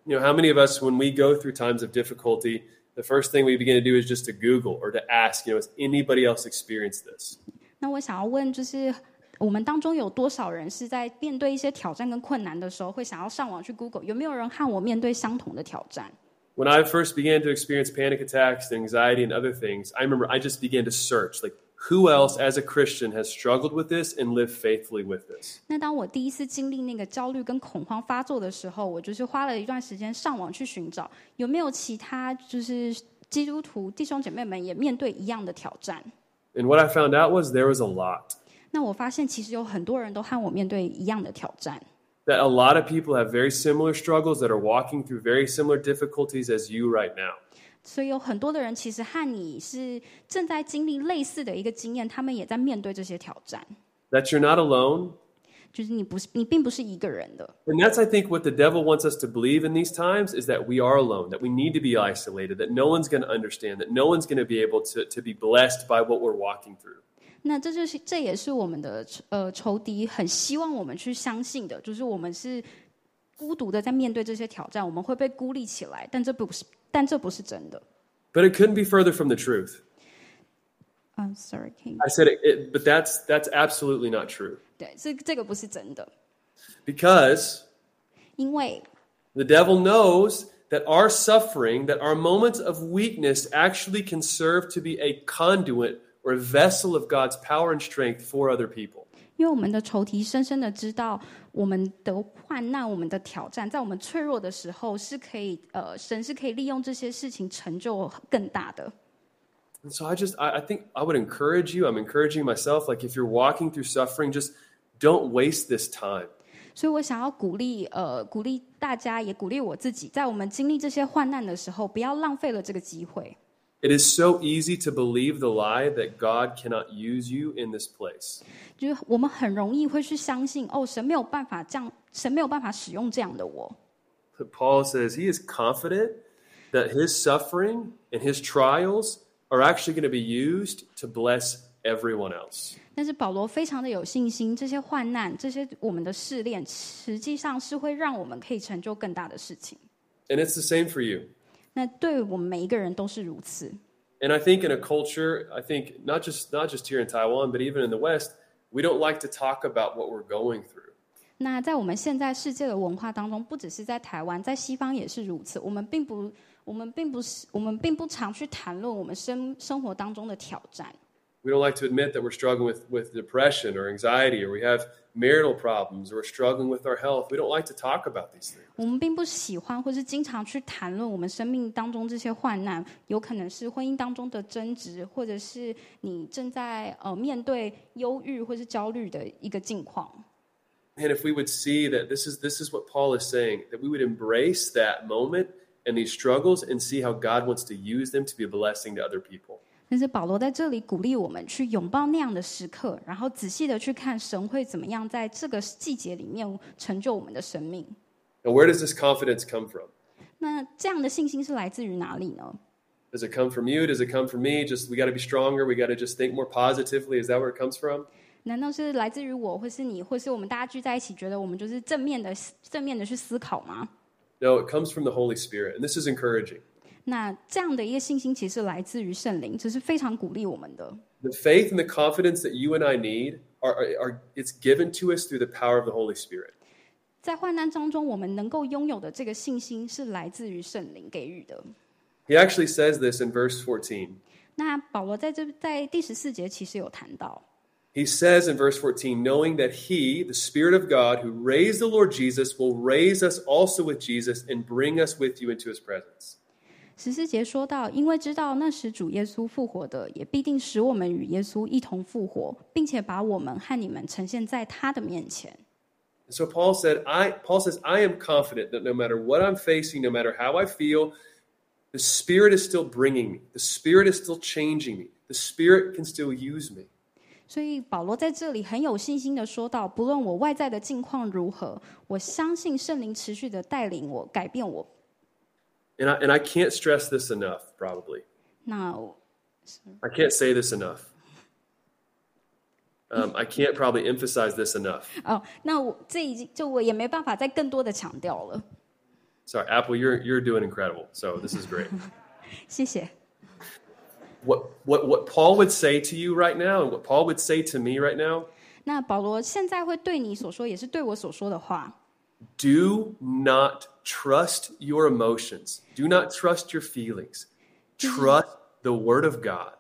S3: You know, how many of us, when we go through times of difficulty, the first thing we begin to do is just to Google or to ask, you know, has anybody else experienced this?
S1: 那我想要问，就是 我们当中有多少人是在面对一些挑战跟困难的时候，会想要上网去 Google，有没有人和我面对相同的挑战？
S3: When I first began to experience panic attacks and anxiety and other things, I remember I just began to search, like, who else as a Christian has struggled with this and lived faithfully with this?
S1: 那当我第一次经历那个焦虑跟恐慌发作的时候，我就是花了一段时间上网去寻找，有没有其他就是基督徒弟兄姐妹们也面对一样的挑战。
S3: And what I found out was there was a lot.
S1: 那我发现其实有很多人都和我面对一样的挑战。
S3: That a lot of people have very similar struggles that are walking through very similar difficulties as you right now.
S1: 所以有很多的人其实和你是正在经历类似的一个经验，他们也在面对这些挑战。
S3: That you're not alone.
S1: 就是你不是你并不是一个人的，
S3: And that's, I think, what the devil wants us to believe in these times is that we are alone, that we need to be isolated, that no one's going to understand, that no one's going to be able to, to be blessed by what we're walking through.
S1: 那这就是这也是我们的呃仇敌很希望我们去相信的，就是我们是孤独的在面对这些挑战，我们会被孤立起来，但这不是但这不是真的。
S3: But it couldn't be further from the truth.
S1: 嗯、s o r r y can you-
S3: I said it, it but that's that's absolutely not true.
S1: 对，这这个不是真的，
S3: Because
S1: 因为
S3: the devil knows that our suffering, that our moments of weakness actually can serve to be a conduit or a vessel of God's power and strength for other people.
S1: 因为我们的仇敌深深的知道，我们的患难、我们的挑战，在我们脆弱的时候，是可以呃，神是可以利用这些事情成就更大的。
S3: And so I just, I, I think I would encourage you. I'm encouraging myself. Like if you're walking through suffering, just don't waste this time.
S1: 所以我想要鼓励呃鼓励大家，也鼓励我自己，在我们经历这些患难的时候，不要浪费了这个机会。
S3: It is so easy to believe the lie that God cannot use you in this place.
S1: 就是我们很容易会去相信，哦，神没有办法这样，神没有办法使用这样的我。
S3: But Paul says he is confident that his suffering and his trials are actually going to be used to bless everyone else.
S1: 但是保罗非常的有信心，这些患难，这些我们的试炼，实际上是会让我们可以成就更大的事情。
S3: And it's the same for you.
S1: 那对我们每一个人都是如此。
S3: And I think in a culture, I think not just not just here in Taiwan, but even in the West, we don't like to talk about what we're going through.
S1: 那在我们现在世界的文化当中，不只是在台湾，在西方也是如此。我们并不，我们并不是，我们并不常去谈论我们生生活当中的挑战。
S3: We don't like to admit that we're struggling with, with depression or anxiety, or we have marital problems, or we're struggling with our health. We don't like to talk about these things.
S1: 我们并不喜欢，或是经常去谈论我们生命当中这些患难，有可能是婚姻当中的争执，或者是你正在呃面对忧郁或是焦虑的一个境况。
S3: And if we would see that this is this is what Paul is saying, that we would embrace that moment and these struggles and see how God wants to use them to be a blessing to other people.
S1: 但是保罗在这里鼓励我们去拥抱那样的时刻，然后仔细的去看神会怎么样在这个季节里面成就我们的生命。
S3: Now, where does this confidence come from?
S1: 那这样的信心是来自于哪里呢？
S3: Does it come from you? Does it come from me? Just we got to be stronger. We got to just think more positively. Is that where it comes from?
S1: 难道是来自于我，或是你，或是我们大家聚在一起，觉得我们就是正面的、正面的去思考吗？
S3: No, it comes from the Holy Spirit, and this is encouraging.
S1: 那这样的一个信心，其实来自于圣灵，这是非常鼓励我们的。
S3: The faith and the confidence that you and I need are, are, are it's given to us through the power of the Holy Spirit.
S1: 在患难当中，我们能够拥有的这个信心，是来自于圣灵给予的。
S3: He actually says this in verse 14.
S1: 那保罗在这在第十四节其实有谈到，
S3: He says in verse 14, knowing that He, the Spirit of God, who raised the Lord Jesus, will raise us also with Jesus and bring us with you into His presence.
S1: 十四节说到，因为知道那时主耶稣复活的，也必定使我们与耶稣一同复活，并且把我们和你们呈现在他的面前。
S3: And so Paul said, I Paul says, I am confident that no matter what I'm facing, no matter how I feel, the Spirit is still bringing me. The Spirit is still changing me. The Spirit can still use me.
S1: 所以保罗在这里很有信心的说到，不论我外在的境况如何，我相信圣灵持续的带领我、改变我。
S3: And I, and I can't stress this enough, probably.
S1: 那
S3: I can't say this enough. Um, I can't probably emphasize this enough. <laughs>
S1: 哦，那我这已经就我也没办法再更多的强调了。
S3: Sorry, Apple, you're you're doing incredible. So this is great. <laughs>
S1: 谢谢。
S3: what what what Paul would say to you right now, and what Paul would say to me right now,
S1: 那保罗现在会对你所说，也是对我所说的话。
S3: do not trust your emotions. Do not trust your feelings. Trust the Word of God.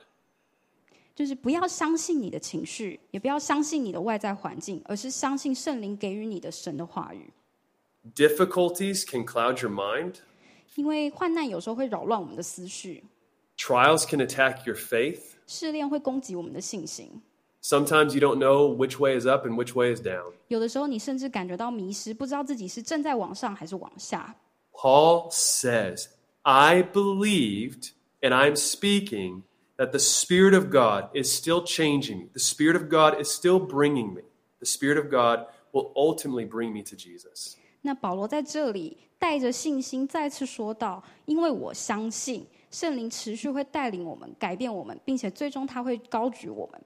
S1: 就是不要相信你的情绪，也不要相信你的外在环境，而是相信圣灵给予你的神的话语。
S3: Difficulties can cloud your mind.
S1: 因为患难有时候会扰乱我们的思绪，
S3: Trials can attack your faith.
S1: 试炼会攻击我们的信心。
S3: Sometimes you don't know which way is up and which way is down.
S1: 有的时候，你甚至感觉到迷失，不知道自己是正在往上还是往下。
S3: Paul says, I believed and I'm speaking that the Spirit of God is still changing me. The Spirit of God is still bringing me. The Spirit of God will ultimately bring me to Jesus.
S1: 那保罗在这里带着信心再次说道：“因为我相信圣灵持续会带领我们、改变我们，并且最终他会高举我们。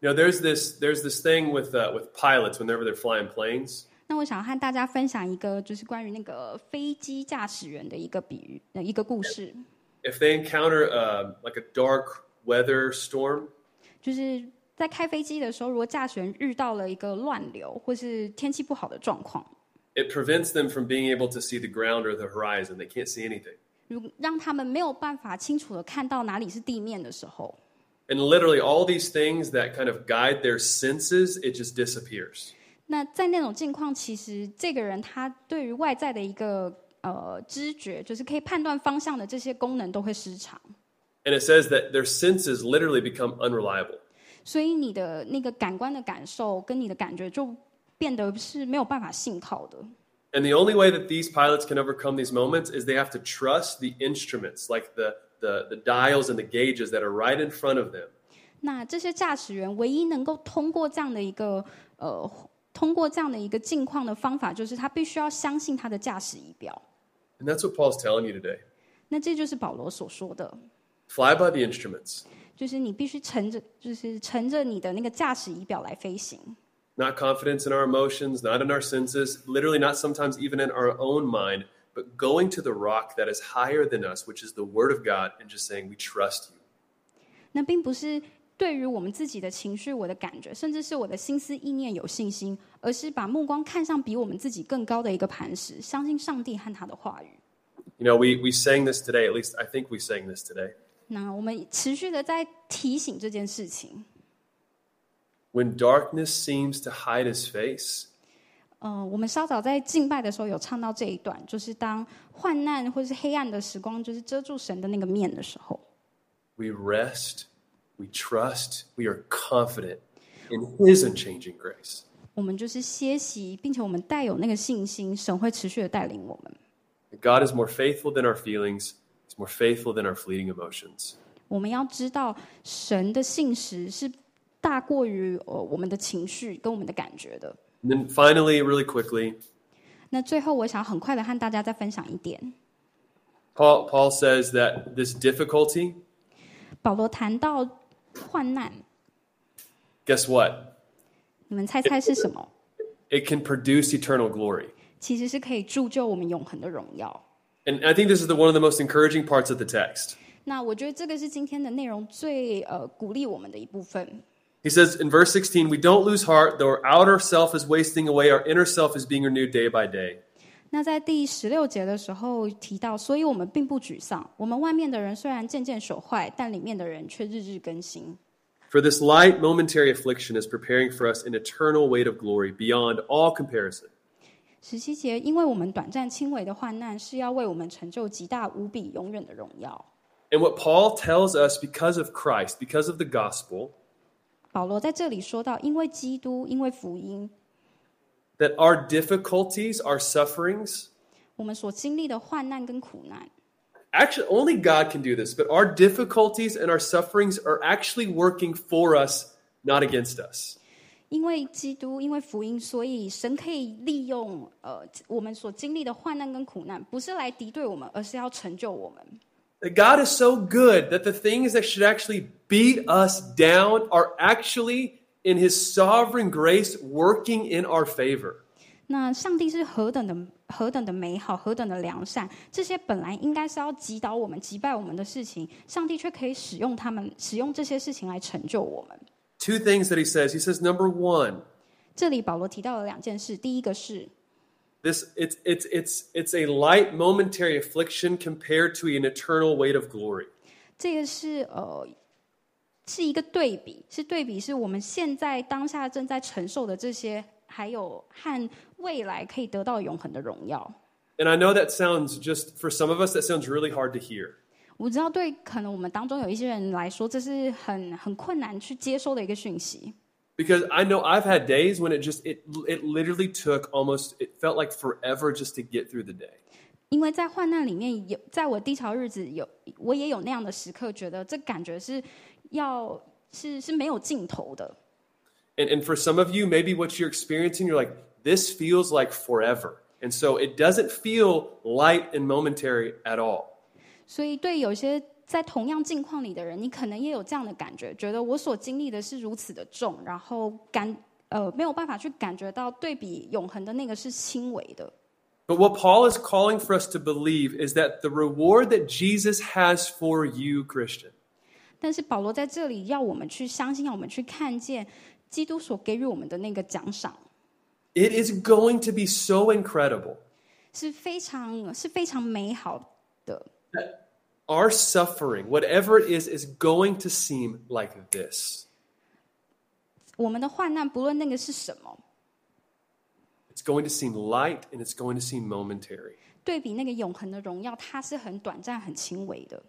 S3: You know, there's this there's this thing with uh, with pilots whenever they're flying planes.
S1: ”那我想和大家分享一个，就是关于那个飞机驾驶员的一个比喻，呃，一个故事。
S3: If they encounter uh, like a dark weather storm,
S1: 就是在开飞机的时候，如果驾驶员遇到了一个乱流或是天气不好的状况，
S3: it prevents them from being able to see the ground or the horizon. They can't see anything.
S1: 如让他们没有办法清楚的看到哪里是地面的时候，
S3: And literally all these things that kind of guide their senses, it just disappears.
S1: 那在那种境况，其实这个人他对于外在的一个呃知觉，就是可以判断方向的这些功能都会失常，
S3: And it says that their senses literally become unreliable.
S1: 所以你的那个感官的感受跟你的感觉就 变得是没有办法信靠的。
S3: And the only way that these pilots can overcome these moments is they have to trust the instruments, like the, the, the dials and the gauges that are right in front of them.
S1: 那这些驾驶员唯一能够通过这样的一个呃，通过这样的一个境况的方法，就是他必须要相信他的驾驶仪表。
S3: And that's what Paul's telling you today.
S1: 那这就是保罗所说的，
S3: Fly by the instruments,
S1: 就是你必须乘着，就是乘着你的那个驾驶仪表来飞行。
S3: not confidence in our emotions, not in our senses, literally not sometimes even in our own mind, but going to the rock that is higher than us, which is the Word of God, and just saying, We trust you.
S1: 那并不是对于我们自己的情绪、我的感觉，甚至是我的心思意念有信心，而是把目光看向比我们自己更高的一个磐石，相信上帝和他的话语。
S3: You know, we, we sang this today, at least I think we sang this today.
S1: 那我们持续的在提醒这件事情。
S3: When darkness seems to hide his face,
S1: 呃，我们稍早在敬拜的时候有唱到这一段，就是当患难或是黑暗的时光，就是遮住神的那个面的时候
S3: ，we rest, we trust, we are confident in his unchanging grace.
S1: 我们就是歇息，并且我们带有那个信心，神会持续的带领我们。
S3: God is more faithful than our feelings, he's more faithful than our fleeting emotions.
S1: 我们要知道，神的信实是大过于呃我们的情绪跟我们的感觉的。
S3: And then finally, really quickly,
S1: 那最后，我想很快的和大家再分享一点。
S3: Paul, Paul says that this difficulty,
S1: 保罗谈到患难，
S3: guess what?
S1: 你们猜猜是什么？
S3: It can produce eternal glory.
S1: 其实是可以铸就我们永恒的荣耀。
S3: And I think this is the, one of the most encouraging parts of the text.
S1: 那我觉得这个是今天的内容最呃鼓励我们的一部分。
S3: He says in verse 16, We don't lose heart, though our outer self is wasting away, our inner self is being renewed day by day.
S1: 那在第十六节的时候提到，所以我们并不沮丧。我们外面的人虽然渐渐朽坏，但里面的人却日日更新。
S3: For this light momentary affliction is preparing for us an eternal weight of glory beyond all comparison.
S1: 十七节，因为我们短暂轻微的患难，是要为我们成就极大无比永远的荣耀。
S3: And what Paul tells us because of Christ, because of the gospel,
S1: 保罗在这里说到，因为基督，因为福音，
S3: that our difficulties, our sufferings,
S1: 我们所经历的患难跟苦难，
S3: actually only God can do this, but our difficulties and our sufferings are actually working for us, not against us.
S1: 因为基督，因为福音，所以神可以利用呃我们所经历的患难跟苦难，不是来敌对我们，而是要成就我们。
S3: That God is so good that the things that should actually beat us down are actually in his sovereign grace working in our favor.
S1: 那上帝是何等的何等的美好，何等的良善，这些本来应该是要击倒我们、击败我们的事情，上帝却可以使用他们，使用这些事情来成就我们。
S3: Two things that he says. He says, number one,
S1: 这里保罗提到了两件事，第一个是
S3: this it's it's it's it's a light momentary affliction compared to an eternal weight of glory.
S1: 这个是呃是一个对比，是对比是我们现在当下正在承受的这些，还有和未来可以得到永恒的荣耀。
S3: And I know that sounds just for some of us that sounds really hard to hear.
S1: 我知道对可能我们当中有一些人来说，这是很很困难去接收的一个讯息。
S3: Because I know I've had days when it just it it literally took almost it felt like forever just to get through the day.
S1: 因为在患难里面有，在我低潮日子有，我也有那样的时刻，觉得这感觉是要是是没有尽头的。
S3: And and for some of you, maybe what you're experiencing, you're like, this feels like forever. And so it doesn't feel light and momentary at all.
S1: 所以对有些 在同样境况里的人，你可能也有这样的感觉，觉得我所经历的是如此的重，然后感呃没有办法去感觉到对比永恒的那个是轻微的。
S3: But what Paul is calling for us to believe is that the reward that Jesus has for you, Christian,
S1: 但是保罗在这里要我们去相信，要我们去看见基督所给予我们的那个奖赏
S3: ，it is going to be so incredible.
S1: 是非常是非常美好的。
S3: Our suffering, whatever it is, is going to seem like this.
S1: 我们的患难，不论那个是什么，
S3: It's going to seem light and it's going to seem momentary.
S1: 对比那个永恒的荣耀，它是很短暂、很轻微的。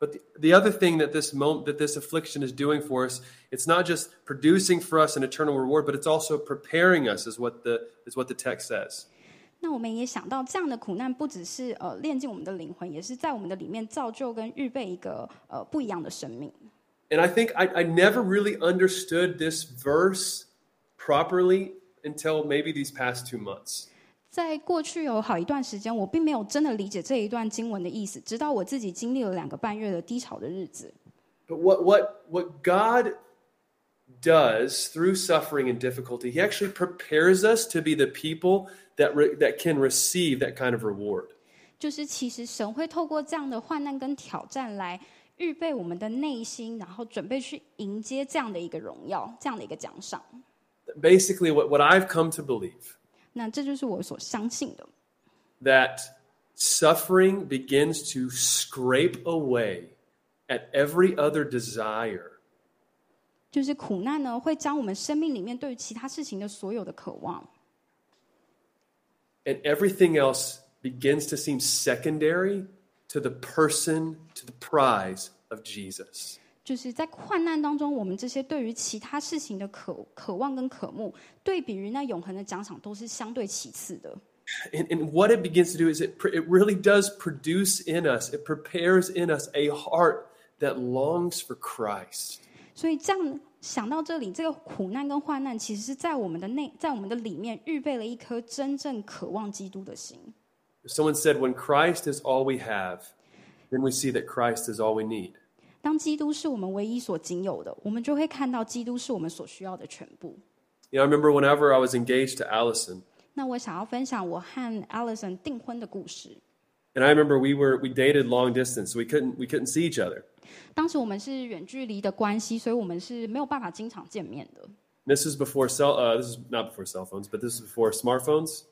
S3: But the, the other thing that this moment, that this affliction is doing for us, it's not just producing for us an eternal reward, but it's also preparing us, is what the is what the text says.
S1: 那我们也想到，这样的苦难不只是呃炼尽我们的灵魂，也是在我们的里面造就跟预备一个呃不一样的生命。
S3: And I think I, I never really understood this verse properly until maybe these past two months.
S1: 在过去有好一段时间，我并没有真的理解这一段经文的意思，直到我自己经历了两个半月的低潮的日子。
S3: But what what what God does through suffering and difficulty, He actually prepares us to be the people that re, that can receive that kind of reward.
S1: 就是其实神会透过这样的患难跟挑战来预备我们的内心，然后准备去迎接这样的一个荣耀，这样的一个奖赏。
S3: Basically, what, what I've come to believe
S1: 那这就是我所相信的。
S3: that suffering begins to scrape away at every other desire
S1: 就是苦难呢，会将我们生命里面对于其他事情的所有的渴望，
S3: and everything else begins to seem secondary to the person, to the prize of Jesus.
S1: 就是在患难当中，我们这些对于其他事情的渴渴望跟渴慕，对比于那永恒的奖赏，都是相对其次的。
S3: And, and what it begins to do is it, pr- it really does produce in us, it prepares in us a heart that longs for Christ.
S1: 所以这样 想到这里，这个苦难跟患难，其实是在我们的内，在我们的里面预备了一颗真正渴望基督的心。
S3: Someone said, when Christ is all we have, then we see that Christ is all we need.
S1: 当基督是我们唯一所仅有的，我们就会看到基督是我们所需要的全部。
S3: You know, I remember whenever I was engaged to Allison,
S1: 那我想要分享我和 Allison 订婚的故事。
S3: and I remember we were we dated long distance, so we couldn't we couldn't see each other.
S1: 当时我们是远距离的关系，所以我们是没有办法经常见面的。
S3: This is before cell. Uh, this is not before cell phones, but this is before smartphones.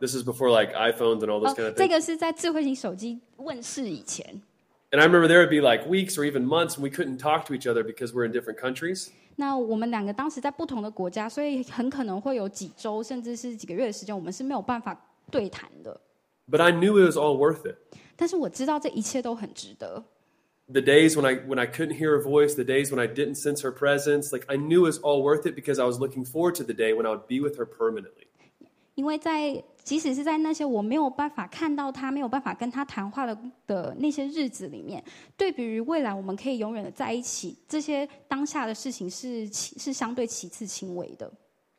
S3: This is before like iPhones and all those
S1: 哦
S3: kind of
S1: 这
S3: things.
S1: 个是在智慧型手机问世以前。
S3: And I remember there would be like weeks or even months when we couldn't talk to each other because we're in different countries.
S1: 那我们两个当时在不同的国家，所以很可能会有几周甚至是几个月的时间，我们是没有办法对谈的。
S3: But I knew it was all worth it.
S1: 但是我知道这一切都很值得。
S3: The days when I when I couldn't hear her voice, the days when I didn't sense her presence, like I knew it was all worth it because I was looking forward to the day when I would be with her permanently.
S1: 因为在即使是在那些我没有办法看到他、没有办法跟他谈话的的那些日子里面，对比于未来我们可以永远的在一起，这些当下的事情是其是相对其次轻微的。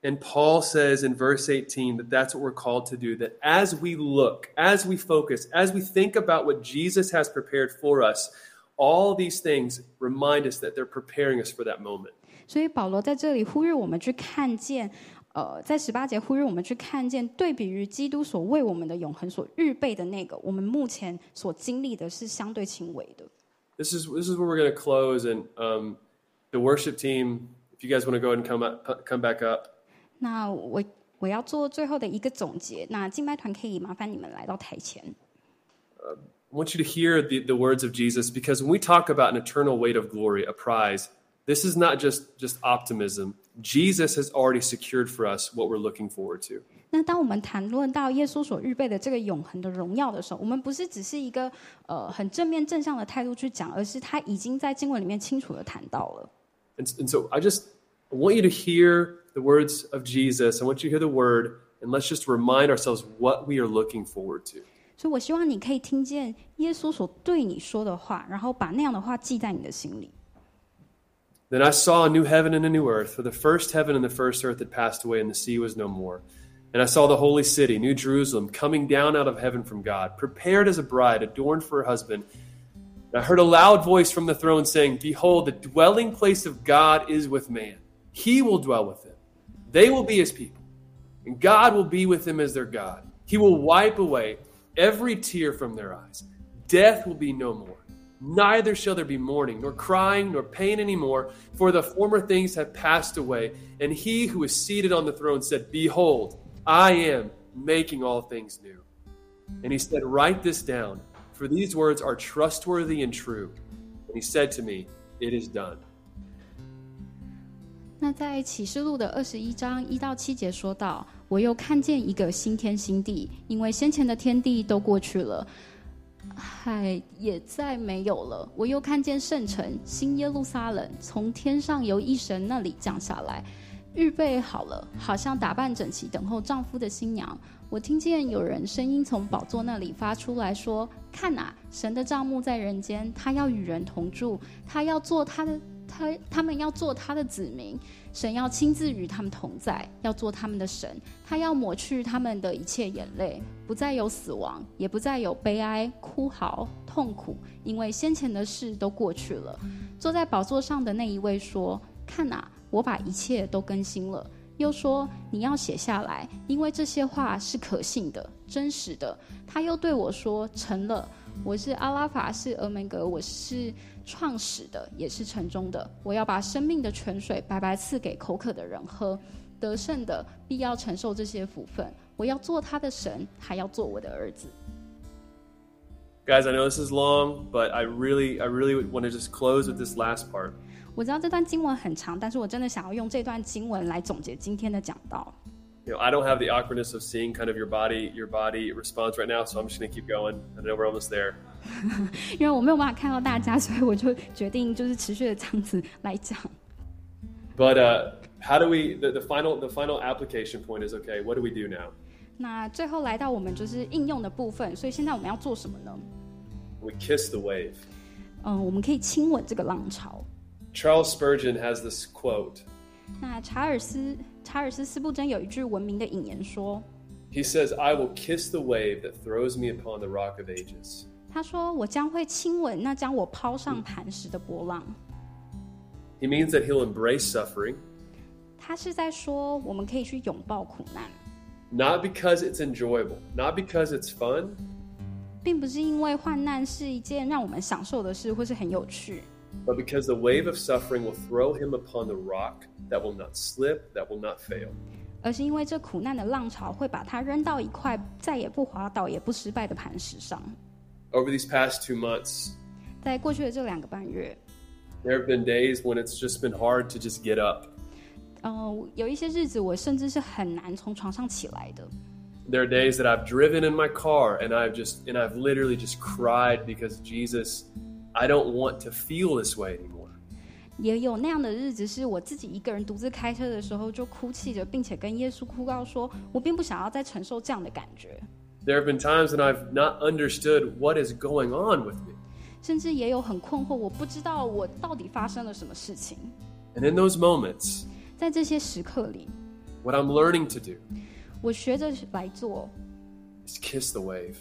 S3: And Paul says in verse 18 that that's what we're called to do. That as we look, as we focus, as we think about what Jesus has prepared for us, all these things remind us that they're preparing us for that moment.
S1: 所以保罗在这里呼吁我们去看见，呃，在十八节呼吁我们去看见，对比于基督所为我们的永恒所预备的那个，我们目前所经历的是相对轻微的。
S3: This is this is where we're going to close. And um, the worship team, if you guys want to go ahead and come up, come back up.
S1: 那我我要做最后的一个总结，那敬拜团可以麻烦你们来到台前。
S3: I want you to hear the, the words of Jesus because when we talk about an eternal weight of glory, a prize, this is not just, just optimism. Jesus has already secured for us what we're looking forward to.
S1: 那当我们谈论到耶稣所预备的这个永恒的荣耀的时候，我们不是只是一个呃很正面正向的态度去讲，而是他已经在经文里面清楚的谈到了。
S3: And, and so I just I want you to hear the words of Jesus. I want you to hear the word, and let's just remind ourselves what we are looking forward to.
S1: 所以我希望你可以听见耶稣所对你说的话，然后把那样的话记在你的心里。
S3: Then I saw a new heaven and a new earth, for the first heaven and the first earth had passed away, and the sea was no more. And I saw the holy city, New Jerusalem, coming down out of heaven from God, prepared as a bride, adorned for her husband. And I heard a loud voice from the throne saying, Behold, the dwelling place of God is with man. He will dwell with them. They will be his people, and God will be with them as their God. He will wipe away every tear from their eyes. Death will be no more. Neither shall there be mourning, nor crying, nor pain anymore, for the former things have passed away. And he who is seated on the throne said, Behold, I am making all things new. And he said, Write this down, for these words are trustworthy and true. And he said to me, It is done.
S1: 那在启示录的二十一章一到七节说到：“我又看见一个新天新地，因为先前的天地都过去了，海也再没有了。我又看见圣城新耶路撒冷从天上由一神那里降下来，预备好了，好像打扮整齐等候丈夫的新娘。我听见有人声音从宝座那里发出来说：“看哪，神的帐幕在人间，他要与人同住，他要做他的。”他他们要做他的子民，神要亲自与他们同在，要做他们的神。他要抹去他们的一切眼泪，不再有死亡，也不再有悲哀、哭嚎、痛苦，因为先前的事都过去了。坐在宝座上的那一位说：“看啊，我把一切都更新了。”又说：“你要写下来，因为这些话是可信的、真实的。”他又对我说：“成了。”我是阿拉法，是俄门格，我是创始的，也是城中的。我要把生命的泉水白白赐给口渴的人喝，得胜的必要承受这些福分。我要做他的神，还要做我的儿子。
S3: Guys, I know this is long, but I really, I really want to just close with this last part.
S1: 我知道这段经文很长，但是我真的想要用这段经文来总结今天的讲道。
S3: you know, I don't have the awkwardness of seeing kind of your body, your body response right now, so I'm just going to keep going. I know we're almost there. <laughs>
S1: 因为我没有办法看到大家，所以我就决定就是持续的这样子来讲。
S3: But、uh, how do we the, the final the final application point is okay? What do we do now?
S1: 那最后来到我们就是应用的部分，所以现在我们要做什么呢
S3: ？We kiss the wave.
S1: 嗯，我们可以亲吻这个浪潮。
S3: Charles Spurgeon has this quote.
S1: 那查尔斯查尔斯司布真有一句闻名的引言说。
S3: He says, "I will kiss the wave that throws me upon the rock of ages."
S1: 他说：“我将会亲吻那将我抛上磐石的波浪。”
S3: He means that he'll embrace suffering.
S1: 他是在说我们可以去拥抱苦难。
S3: Not because it's enjoyable, not because it's fun.
S1: 并不是因为患难是一件让我们享受的事，或是很有趣。
S3: but because the wave of suffering will throw him upon the rock that will not slip, that will not fail.
S1: 而是因为这苦难的浪潮会把他扔到一块再也不滑倒也不失败的磐石上。
S3: Over these past two months,
S1: 在过去的这两个半月，
S3: there have been days when it's just been hard to just get up.
S1: 呃，有一些日子我甚至是很难从床上起来的。
S3: There are days that I've driven in my car and I've just and I've literally just cried because Jesus I don't want to feel this way anymore.
S1: 也有那样的日子，是我自己一个人独自开车的时候，就哭泣着，并且跟耶稣哭告说：“我并不想要再承受这样的感觉。”
S3: There have been times when I've not understood what is going on with me.
S1: 甚至也有很困惑，我不知道我到底发生了什么事情。
S3: And in those moments,
S1: 在这些时刻里，
S3: what I'm learning to do,
S1: 我学着来做，
S3: is kiss the wave,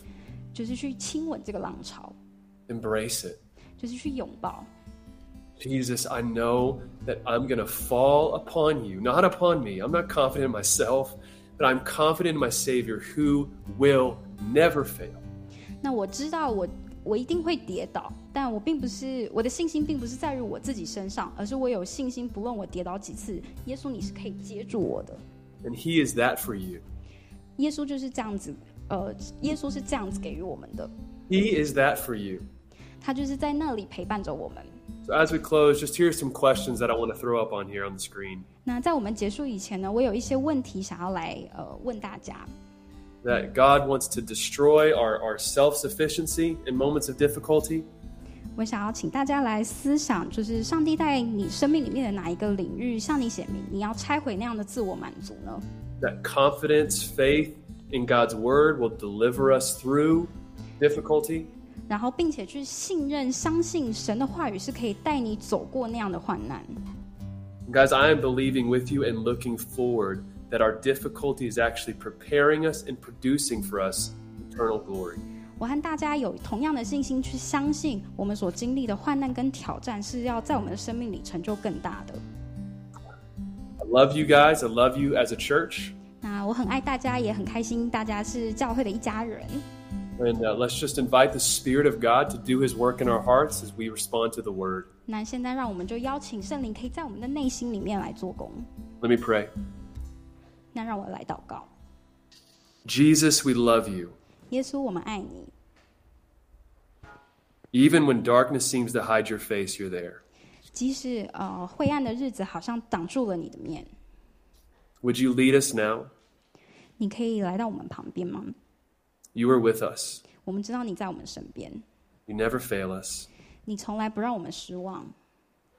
S1: 就是去亲吻这个浪潮，
S3: embrace it.
S1: 就是去拥抱。
S3: Jesus, I know that I'm going to fall upon you, not upon me. I'm not confident in myself, but I'm confident in my Savior who will never fail.
S1: 那我知道我我一定会跌倒，但我并不是我的信心并不是在于我自己身上，而是我有信心，不论我跌倒几次，耶稣你是可以接住我的。
S3: And He is that for you.
S1: 耶稣就是这样子，呃，耶稣是这样子给予我们的。
S3: He is that for you.
S1: 他就是在那里陪伴着我们。
S3: So as we close, just here's some questions that I want to throw up on here on the screen.
S1: 那在我们结束以前呢，我有一些问题想要来呃问大家。
S3: That God wants to destroy our, our self-sufficiency in moments of difficulty.
S1: 我想要请大家来思想，就是上帝在你生命里面的哪一个领域向你显明，你要拆毁那样的自我满足呢？
S3: That confidence, faith in God's word will deliver us through difficulty.
S1: 然后，并且去信任、相信神的话语是可以带你走过那样的患难。
S3: Guys, I am believing with you and looking forward that our difficulty is actually preparing us and producing for us eternal glory.
S1: 我和大家有同样的信心，去相信我们所经历的患难跟挑战是要在我们的生命里成就更大的。
S3: I love you guys. I love you as a church.
S1: 那我很爱大家，也很开心，大家是教会的一家人。
S3: And uh, let's just invite the Spirit of God to do His work in our hearts as we respond to the Word.
S1: 那现在让我们就邀请圣灵可以在我们的内心里面来做工。
S3: Let me pray.
S1: 那让我来祷告。
S3: Jesus, we love you.
S1: 耶稣，我们爱你。
S3: Even when darkness seems to hide your face, you're there.
S1: 即使呃灰暗的日子好像挡住了你的面。
S3: Would you lead us now?
S1: 你可以来到我们旁边吗
S3: ？you are with us.
S1: 我们知道你在我们身边，
S3: You never fail us.
S1: 你从来不让我们失望。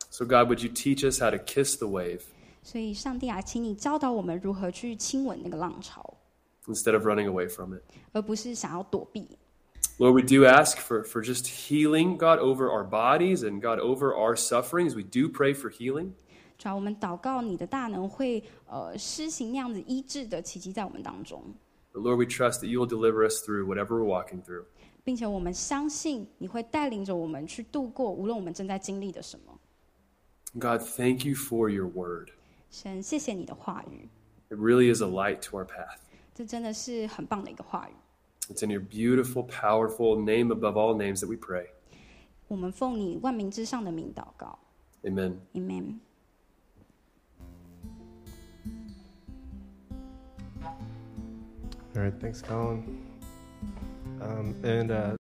S3: So, God, would you teach us how to kiss the wave
S1: 所以，上帝啊，请你教导我们如何去亲吻那个浪潮，
S3: instead of running away from it?
S1: 而不是想要躲避。
S3: Lord, we do ask for, for just healing, God, over our bodies and God, over our sufferings. We do pray for healing.
S1: 主要我们祷告你的大能会呃施行那样子医治的奇迹在我们当中，
S3: But Lord, we trust that you will deliver us through whatever we're walking through.
S1: 并且我们相信你会带领着我们去度过无论我们正在经历的什么。
S3: God, thank you for your word.
S1: 神，谢谢你的话语，
S3: It really is a light to our path.
S1: 这真的是很棒的一个话语。
S3: It's in your beautiful, powerful name above all names that we pray.
S1: 我们奉你万民之上的名祷告
S3: Amen.
S1: ，Amen。
S2: All right, thanks, Colin. Um, and uh,